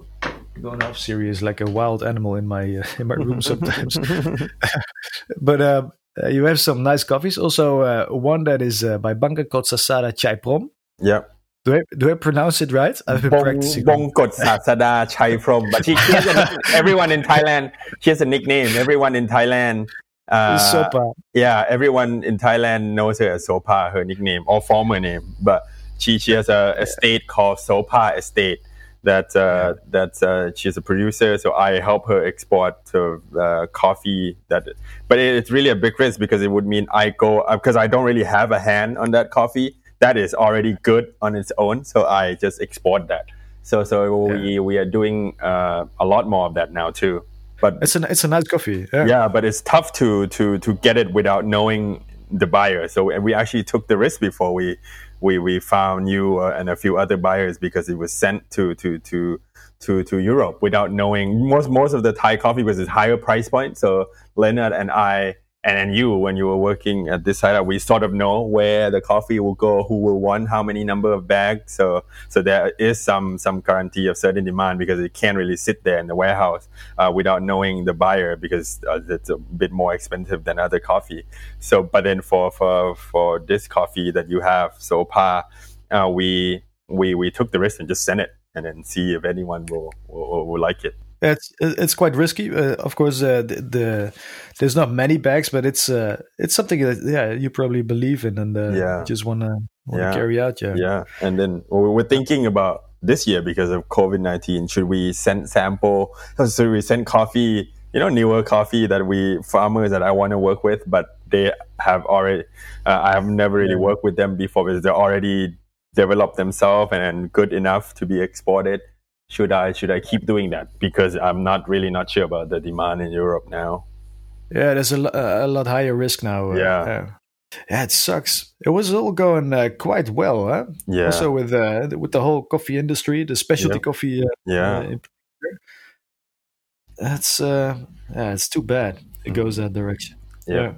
going off. Siri is like a wild animal in my uh, in my room sometimes. but uh, uh, you have some nice coffees. Also, uh, one that is uh, by Bangka Kotsasada Chai Prom. Yeah. Do I, do I pronounce it right? I've been Bong, practicing. Bongkot Sasada Chai Prom. But she, she a, everyone in Thailand, she has a nickname. Everyone in Thailand uh, Sopa. Yeah, everyone in Thailand knows her as Sopa, her nickname or former name. But she she has a estate called Sopa Estate that uh, that uh, she's a producer. So I help her export to uh, coffee. That, but it's really a big risk because it would mean I go because uh, I don't really have a hand on that coffee. That is already good on its own. So I just export that. So so yeah. we we are doing uh, a lot more of that now too. But it's a it's a nice coffee. Yeah. yeah, but it's tough to to to get it without knowing the buyer. So we actually took the risk before we we we found you uh, and a few other buyers because it was sent to to to to to Europe without knowing most most of the Thai coffee was a higher price point. So Leonard and I and then you when you were working at This Side we sort of know where the coffee will go who will want how many number of bags. So so there is some some guarantee of certain demand because it can't really sit there in the warehouse uh, without knowing the buyer because uh, it's a bit more expensive than other coffee. So but then for for for this coffee that you have so far uh, we we we took the risk and just sent it and then see if anyone will will, will like it it's it's quite risky. Uh, of course, uh, the, the, there's not many bags, but it's uh, it's something that yeah you probably believe in and uh, yeah. just wanna, wanna yeah. carry out. Yeah, yeah. And then we're thinking about this year because of COVID nineteen. Should we send sample? Should we send coffee? You know, newer coffee that we farmers that I want to work with, but they have already. Uh, I have never really worked with them before because they're already developed themselves and good enough to be exported should I should I keep doing that because I'm not really not sure about the demand in Europe now. Yeah, there's a, a lot higher risk now. Uh, yeah. Yeah, it sucks. It was all going uh, quite well, huh? Yeah. Also with uh, with the whole coffee industry, the specialty yep. coffee. Uh, yeah. That's uh, yeah, it's too bad. It mm. goes that direction. Yeah. yeah.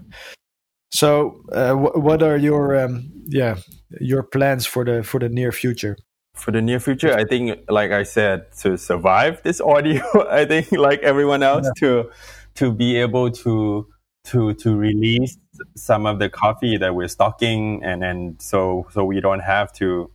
So, uh, w- what are your um, yeah your plans for the for the near future? For the near future, I think, like I said, to survive this audio, I think, like everyone else, yeah. to to be able to to to release some of the coffee that we're stocking, and then so so we don't have to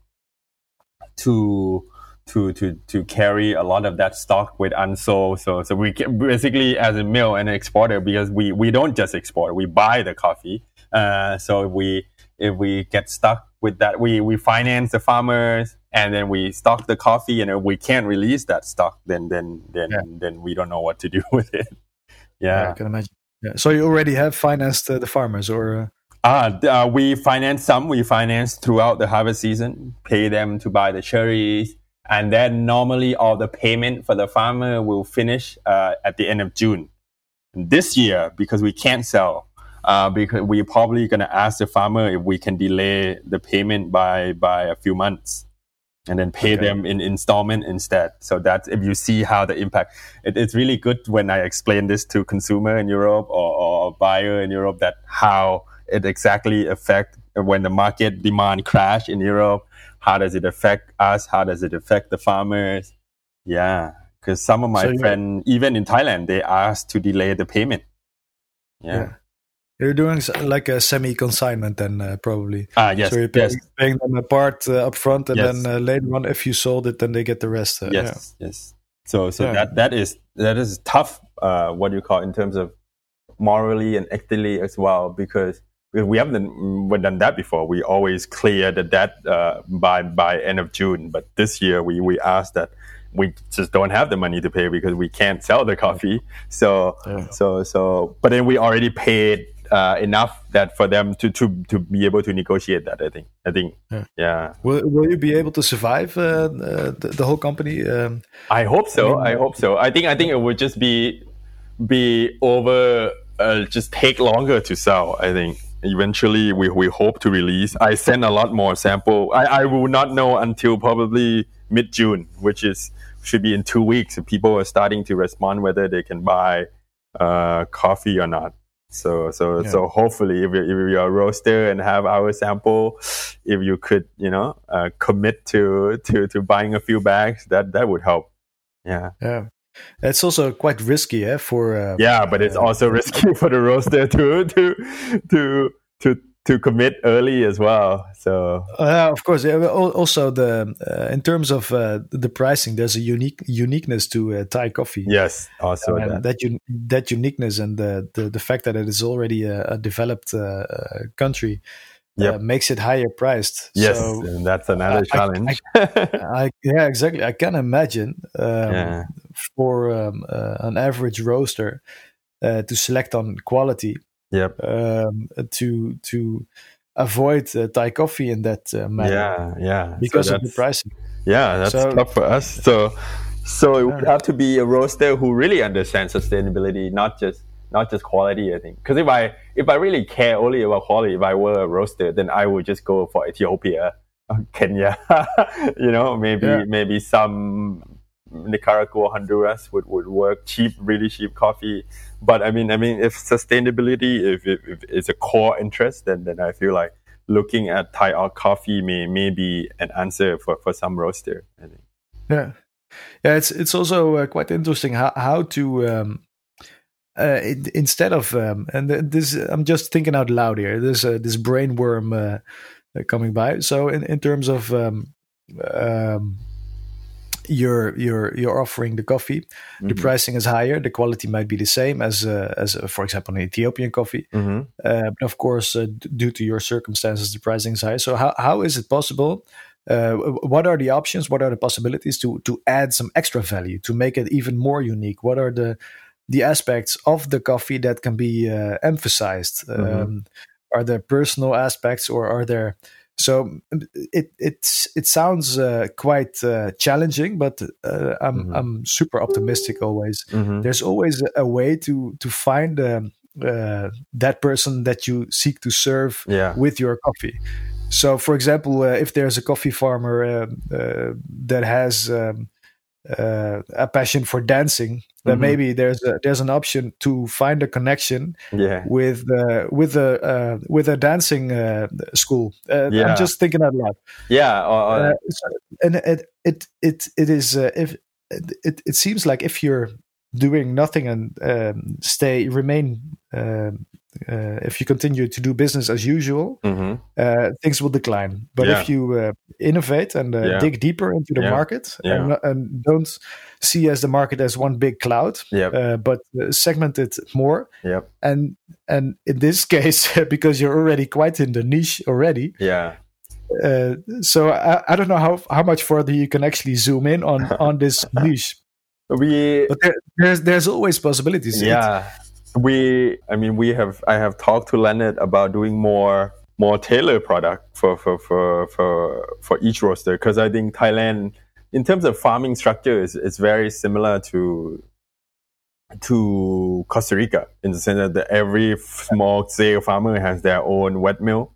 to to to to carry a lot of that stock with unsold. So so we can basically as a mill and an exporter because we we don't just export, we buy the coffee. Uh, so if we if we get stuck with that, we we finance the farmers and then we stock the coffee, and if we can't release that stock, then then then yeah. then we don't know what to do with it. Yeah, yeah I can imagine. Yeah. So you already have financed uh, the farmers, or? Uh... Uh, uh, we finance some. We finance throughout the harvest season, pay them to buy the cherries, and then normally all the payment for the farmer will finish uh, at the end of June. This year, because we can't sell, uh, because we're probably going to ask the farmer if we can delay the payment by by a few months and then pay okay. them in installment instead. So that if you see how the impact, it, it's really good when I explain this to consumer in Europe or, or buyer in Europe that how it exactly affect when the market demand crash in Europe. How does it affect us? How does it affect the farmers? Yeah, because some of my so friends, even in Thailand, they asked to delay the payment. yeah. yeah. You're doing like a semi-consignment then uh, probably. Ah, yes. So you're paying, yes. paying them a part uh, up front, and yes. then uh, later on, if you sold it, then they get the rest. Uh, yes, yeah. yes. So, so yeah. that that is that is tough. Uh, what you call in terms of morally and ethically as well, because we haven't done, done that before. We always clear the debt uh, by by end of June, but this year we we asked that we just don't have the money to pay because we can't sell the coffee. So yeah. so so, but then we already paid uh, enough that for them to, to to be able to negotiate that. I think. I think. Yeah. yeah. Will Will you be able to survive uh, the, the, whole company? Um, I hope so. I, mean, I, hope so. I think. I think it would just be be over. Uh, just take longer to sell. I think. Eventually, we, we hope to release. I send a lot more sample. I, I will not know until probably mid June, which is should be in two weeks. People are starting to respond whether they can buy uh, coffee or not. So so yeah. so hopefully, if you're, if you're a roaster and have our sample, if you could you know uh, commit to to to buying a few bags, that that would help. Yeah. Yeah. It's also quite risky, eh, for uh, yeah, but it's uh, also risky for the roaster to to to to to commit early as well. So uh, of course, also the uh, in terms of uh, the pricing, there's a unique uniqueness to uh, Thai coffee. Yes, also that that, un- that, uniqueness and the, the, the fact that it is already a, a developed uh, country. Uh, yep. makes it higher priced. Yes, so and that's another I, challenge. I, I, yeah, exactly. I can imagine um, yeah. for um, an average roaster to select on quality Yep. Um, to to avoid uh, Thai coffee in that uh, manner. Yeah, yeah. Because so of the pricing. Yeah, that's so, tough for us. So so it would have to be a roaster who really understands sustainability, not just not just quality. I think because if I if I really care only about quality, if I were a roaster, then I would just go for Ethiopia, Kenya. you know, maybe yeah. maybe some Nicaragua, Honduras would, would work. Cheap, really cheap coffee. But I mean, I mean, if sustainability, if, if, if it's a core interest, then then I feel like looking at Thai art coffee may may be an answer for, for some roaster. I think. Yeah, yeah. It's it's also uh, quite interesting how how to. Um, uh, it, instead of um, and this, I'm just thinking out loud here. There's uh, this brainworm uh, coming by. So in, in terms of um, um, you're you're you're offering the coffee. Mm-hmm. The pricing is higher. The quality might be the same as uh, as uh, for example an Ethiopian coffee. Mm-hmm. Uh, but of course, uh, d- due to your circumstances, the pricing is higher So how how is it possible? Uh, what are the options? What are the possibilities to to add some extra value to make it even more unique? What are the the aspects of the coffee that can be uh, emphasized? Mm-hmm. Um, are there personal aspects, or are there so it it's it sounds uh, quite uh, challenging, but uh, I'm mm-hmm. I'm super optimistic always. Mm-hmm. There's always a way to to find um, uh, that person that you seek to serve yeah. with your coffee. So, for example, uh, if there's a coffee farmer uh, uh that has um, uh, a passion for dancing, then mm-hmm. maybe there's a, there's an option to find a connection yeah. with uh, with a with a dancing school. Yeah. I'm just thinking out loud. Yeah, and it it it it is if it it seems like if you're doing nothing and um, stay remain um, uh, if you continue to do business as usual, mm-hmm. uh, things will decline. But yeah. if you uh, innovate and uh, yeah. dig deeper into the yeah. market and, and, don't see as the market as one big cloud, yep. Uh, but uh, segment it more, yep. and and in this case, because you're already quite in the niche already, yeah. so I, I don't know how how much further you can actually zoom in on on this niche. We but there, there's there's always possibilities. Yeah, we i mean we have i have talked to leonard about doing more more tailored product for for for for, for each roaster because i think thailand in terms of farming structure is, is very similar to to costa rica in the sense that every small scale farmer has their own wet mill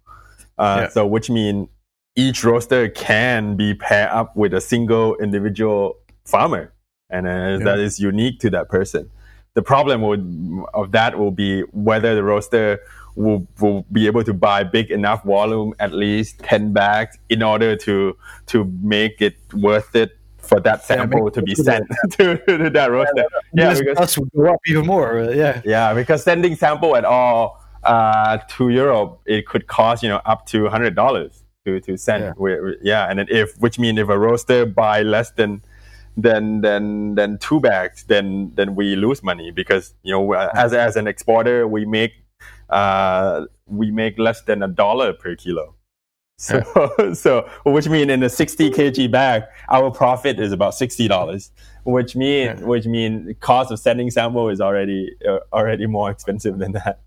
uh, yeah. so which means each roaster can be paired up with a single individual farmer and uh, yeah. that is unique to that person the problem would, of that will be whether the roaster will, will be able to buy big enough volume, at least 10 bags, in order to, to make it worth it for that sample yeah, to be sent to, to, that roaster. Yeah, yeah because would go up even more. Yeah, yeah, because sending sample at all uh, to Europe, it could cost you know up to hundred dollars to to send. Yeah. yeah, and if which means if a roaster buy less than then then then two bags, then then we lose money because you know as as an exporter we make uh, we make less than a dollar per kilo. So so which means in a 60 kg bag, our profit is about sixty dollars. Which mean yeah. which mean cost of sending sample is already uh, already more expensive than that.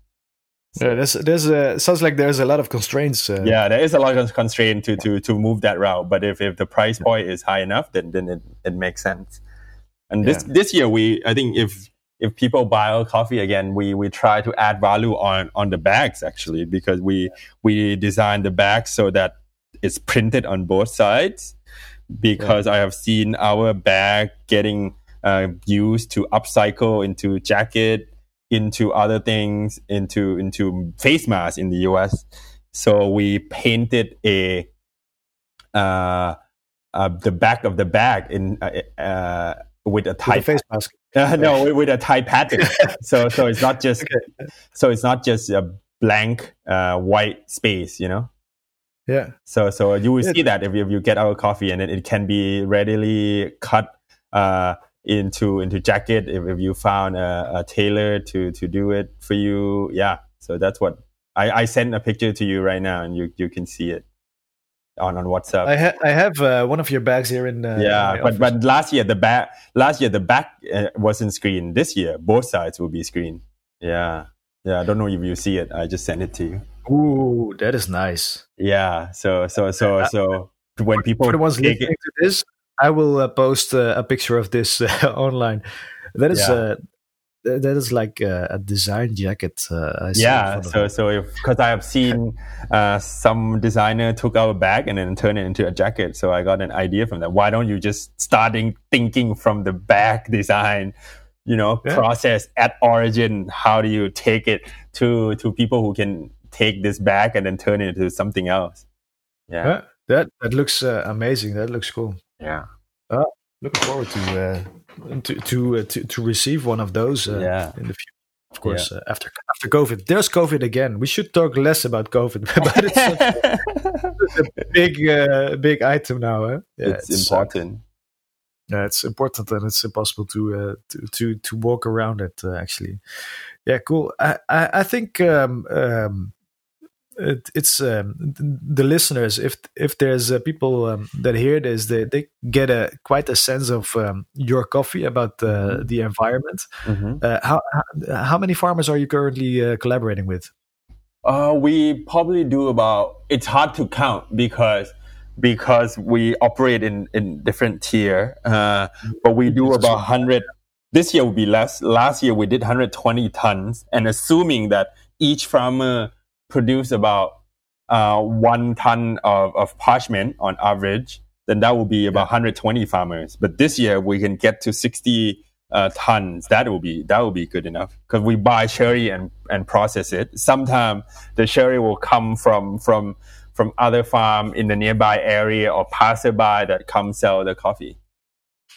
Yeah, there's there's a sounds like there's a lot of constraints. Uh, yeah, there is a lot of constraint to to to move that route. But if, if the price point is high enough, then then it, it makes sense. And this yeah. this year we I think if if people buy our coffee again, we we try to add value on on the bags actually because we we design the bags so that it's printed on both sides. Because yeah. I have seen our bag getting uh, used to upcycle into jacket into other things, into into face masks in the U.S. So we painted a uh, uh, the back of the bag in uh, uh with a Thai face mask. Uh, no, with a Thai pattern. so so it's not just okay. so it's not just a blank uh, white space, you know. Yeah. So so you will yeah. see that if you, if you get our coffee and it, it can be readily cut uh, into into jacket if, if you found a, a tailor to to do it for you. Yeah. So that's what i i sent a picture to you right now and you you can see it on on whatsapp. I, ha- I have uh, one of your bags here in uh, yeah in but but last year the back last year the back uh, wasn't screened. This year both sides will be screened. Yeah. Yeah i don't know if you see it. I just sent it to you. Ooh, that is nice. Yeah. So so so so when people for the ones listening to this, I will uh, post uh, a picture of this uh, online. That is yeah. that is like a, a design jacket. yeah, so so because I have seen some designer took our bag and then turned it into a jacket, so I got an idea from that. Why don't you just starting thinking from the bag design? You know, yeah. process at origin. How do you take it to to people who can take this bag and then turn it into something else? Yeah. yeah that that looks uh, amazing. That looks cool. Yeah. Uh, looking forward to uh, to to, uh, to, to receive one of those uh, yeah. in the future. Of course, yeah. Uh, after after COVID, there's COVID again. We should talk less about COVID, but it's a, a big uh, big item now. Huh? Yeah, it's, it's important. Yeah, it's important, and it's impossible to to, to to walk around it. actually, yeah, cool. I I, I think um, um, it, it's um, the listeners if if there's uh, people um, that hear this they, they get a quite a sense of um, your coffee about uh, mm-hmm. the environment mm-hmm. uh, how, how many farmers are you currently uh, collaborating with uh, we probably do about it's hard to count because because we operate in in different tier uh, but we do about 100 this year will be less. Last year we did 120 tons, and assuming that each farmer produced about uh, one ton of, of parchment on average, then that will be about 120 farmers. But this year we can get to 60 uh, tons. That will be that will be good enough because we buy cherry and and process it. Sometimes the cherry will come from from from other farm in the nearby area or passerby that come sell the coffee.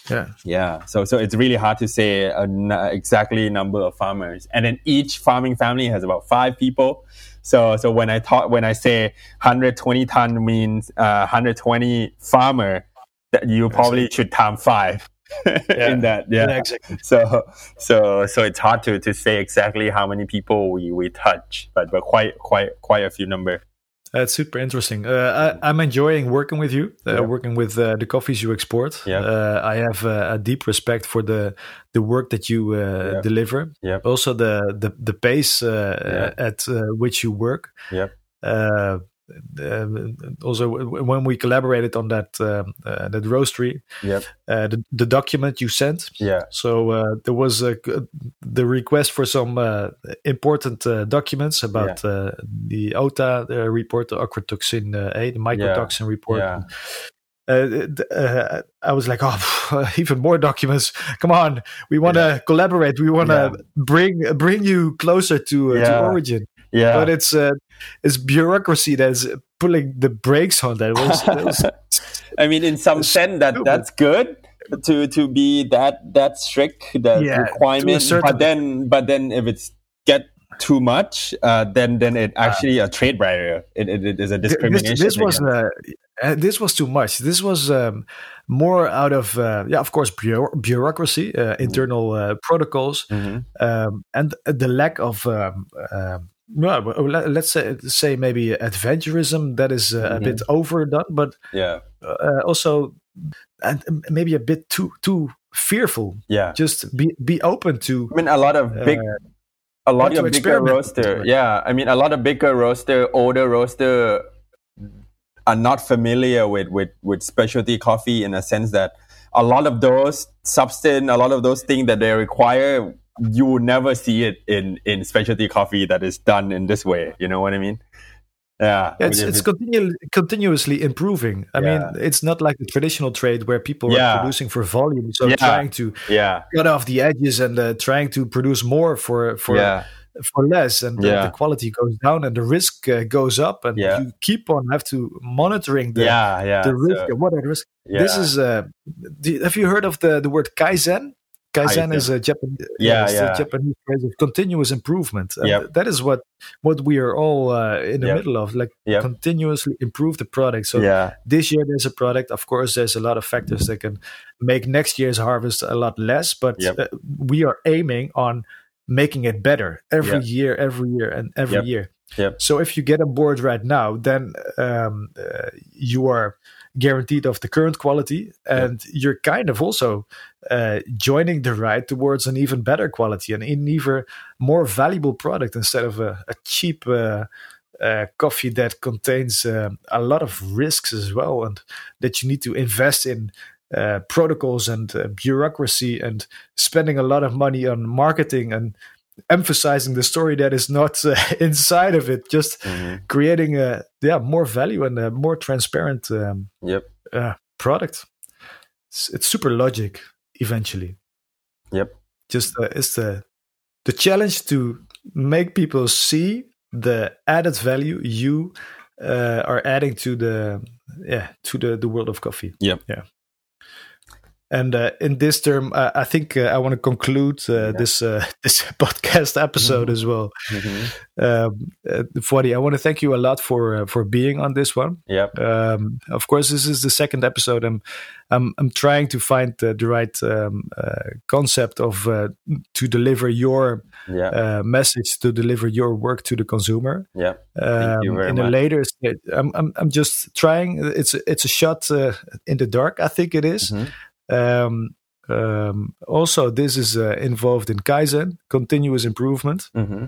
Yeah. Yeah. So, so it's really hard to say n- exactly number of farmers. And then each farming family has about five people. So, so when I talk, when I say 120 ton means uh, 120 farmer, that you probably should time five. yeah. in that, yeah. yeah. exactly. So, so, so it's hard to, to say exactly how many people we, we touch, but but quite quite quite a few number. That's super interesting. Uh, I, am enjoying working with you, uh, yeah. working with uh, the coffees you export. Yeah. Uh, I have a deep respect for the the work that you uh, yeah. deliver. Yeah. Also the the the pace uh, at which you work. Yeah also when we collaborated on that um, uh, that roastery, yep. Uh, the, the document you sent. Yeah. So uh, there was a, the request for some uh, important uh, documents about yeah. Uh, the OTA report, the ochratoxin A, the mycotoxin yeah. report. Yeah. Uh, I was like, oh, even more documents. Come on, we want to yeah. collaborate. We want to yeah. bring bring you closer to, uh, yeah. to origin. Yeah, but it's uh, it's bureaucracy that's pulling the brakes on that. Was, was I mean, in some sense, that that's good to to be that that strict that yeah, requirement. But then, but then if it's get too much, uh, then then it uh, actually uh, a trade barrier. It, it, it is a discrimination. This, this was uh, uh, this was too much. This was um, more out of uh, yeah, of course, bureaucracy, internal protocols, mm-hmm. um, and the lack of um, um well, let's say say maybe adventurism that is uh, mm-hmm. a bit overdone, but yeah, uh, also and maybe a bit too too fearful. Yeah, just be be open to. I mean, a lot of big. Uh, a lot of bigger roaster, yeah. I mean, a lot of bigger roaster, older roaster, are not familiar with with with specialty coffee in a sense that a lot of those substance, a lot of those things that they require you will never see it in in specialty coffee that is done in this way. You know what I mean? Yeah, it's it's continu- continuously improving. I yeah. mean, it's not like the traditional trade where people yeah. are producing for volume, so yeah. trying to yeah. cut off the edges and uh, trying to produce more for for for less, and the, the, quality goes down and the risk uh, goes up, and you keep on have to monitoring the yeah, yeah. the risk. So, what are the risk? This is uh, have you heard of the the word kaizen? Kaizen is a Japanese, yeah, yeah. Japanese phrase of continuous improvement. Yep. That is what what we are all uh, in the yep. middle of, like yep. continuously improve the product. So yeah. this year there's a product. Of course, there's a lot of factors that can make next year's harvest a lot less, but uh, we are aiming on making it better every year, every year, and every year. So if you get on board right now, then um, uh, you are guaranteed of the current quality, and you're kind of also uh, joining the ride towards an even better quality and an even more valuable product instead of a, a cheap uh, uh, coffee that contains uh, a lot of risks as well, and that you need to invest in uh, protocols and uh, bureaucracy and spending a lot of money on marketing and emphasizing the story that is not uh, inside of it just mm-hmm. creating a yeah more value and a more transparent um, yep. uh, product. It's, it's, super logic eventually. Yep. Just uh, it's the the challenge to make people see the added value you uh, are adding to the yeah to the the world of coffee. Yep. Yeah and uh, in this term, uh, I think uh, I want to conclude uh, yeah. this uh, this podcast episode mm-hmm. as well. Mm-hmm. Um, uh, I want to thank you a lot for uh, for being on this one. Yep. Um, of course, this is the second episode. I'm I'm, I'm trying to find the right um, concept of to deliver your yeah. message, to deliver your work to the consumer. Yeah. Um, in much. a later stage, I'm, I'm I'm just trying. It's it's a shot in the dark. I think it is. Mm-hmm um, um, also, this is uh, involved in Kaizen, continuous improvement. Mm-hmm.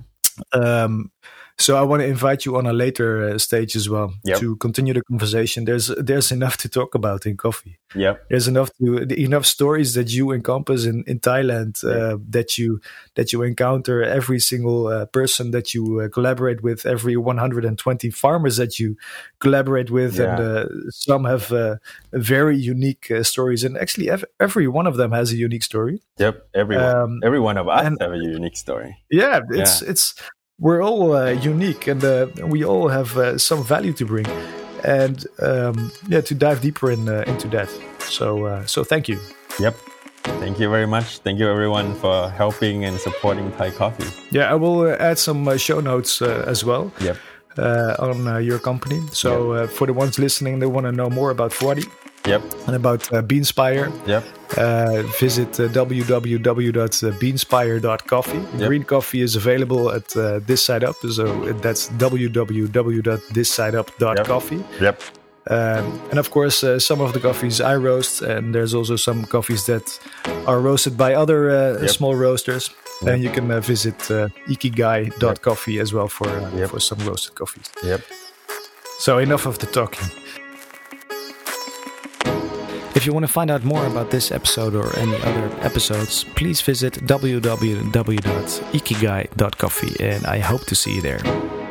Um, So I want to invite you on a later uh, stage as well yep. to continue the conversation. There's there's enough to talk about in coffee. Yeah, there's enough to enough stories that you encompass in in Thailand uh, that you that you encounter every single uh, person that you uh, collaborate with, every 120 farmers that you collaborate with, yeah. and uh, some have uh, very unique stories. And actually, every one of them has a unique story. Yep, everyone, um, every one of us and, have a unique story. Yeah, it's yeah. it's we're all uh, unique and uh, we all have uh, some value to bring and um, yeah to dive deeper in, uh, into that so uh, so thank you yep thank you very much thank you everyone for helping and supporting thai coffee yeah i will uh, add some show notes as well yep on your company so yep. for the ones listening they want to know more about Fuadi Yep. And about uh, Beanspire. Yep. Uh, visit uh, www.beanspire.coffee. Yep. Green coffee is available at uh, this side up. So that's www.thissideup.coffee. Yep. yep. Um, and of course, uh, some of the coffees I roast, and there's also some coffees that are roasted by other uh, yep. small roasters. Yep. And you can uh, visit uh, ikigai.coffee as well for uh, yep. for some roasted coffees. Yep. So enough of the talking. If you want to find out more about this episode or any other episodes, please visit www.ikigai.coffee and I hope to see you there.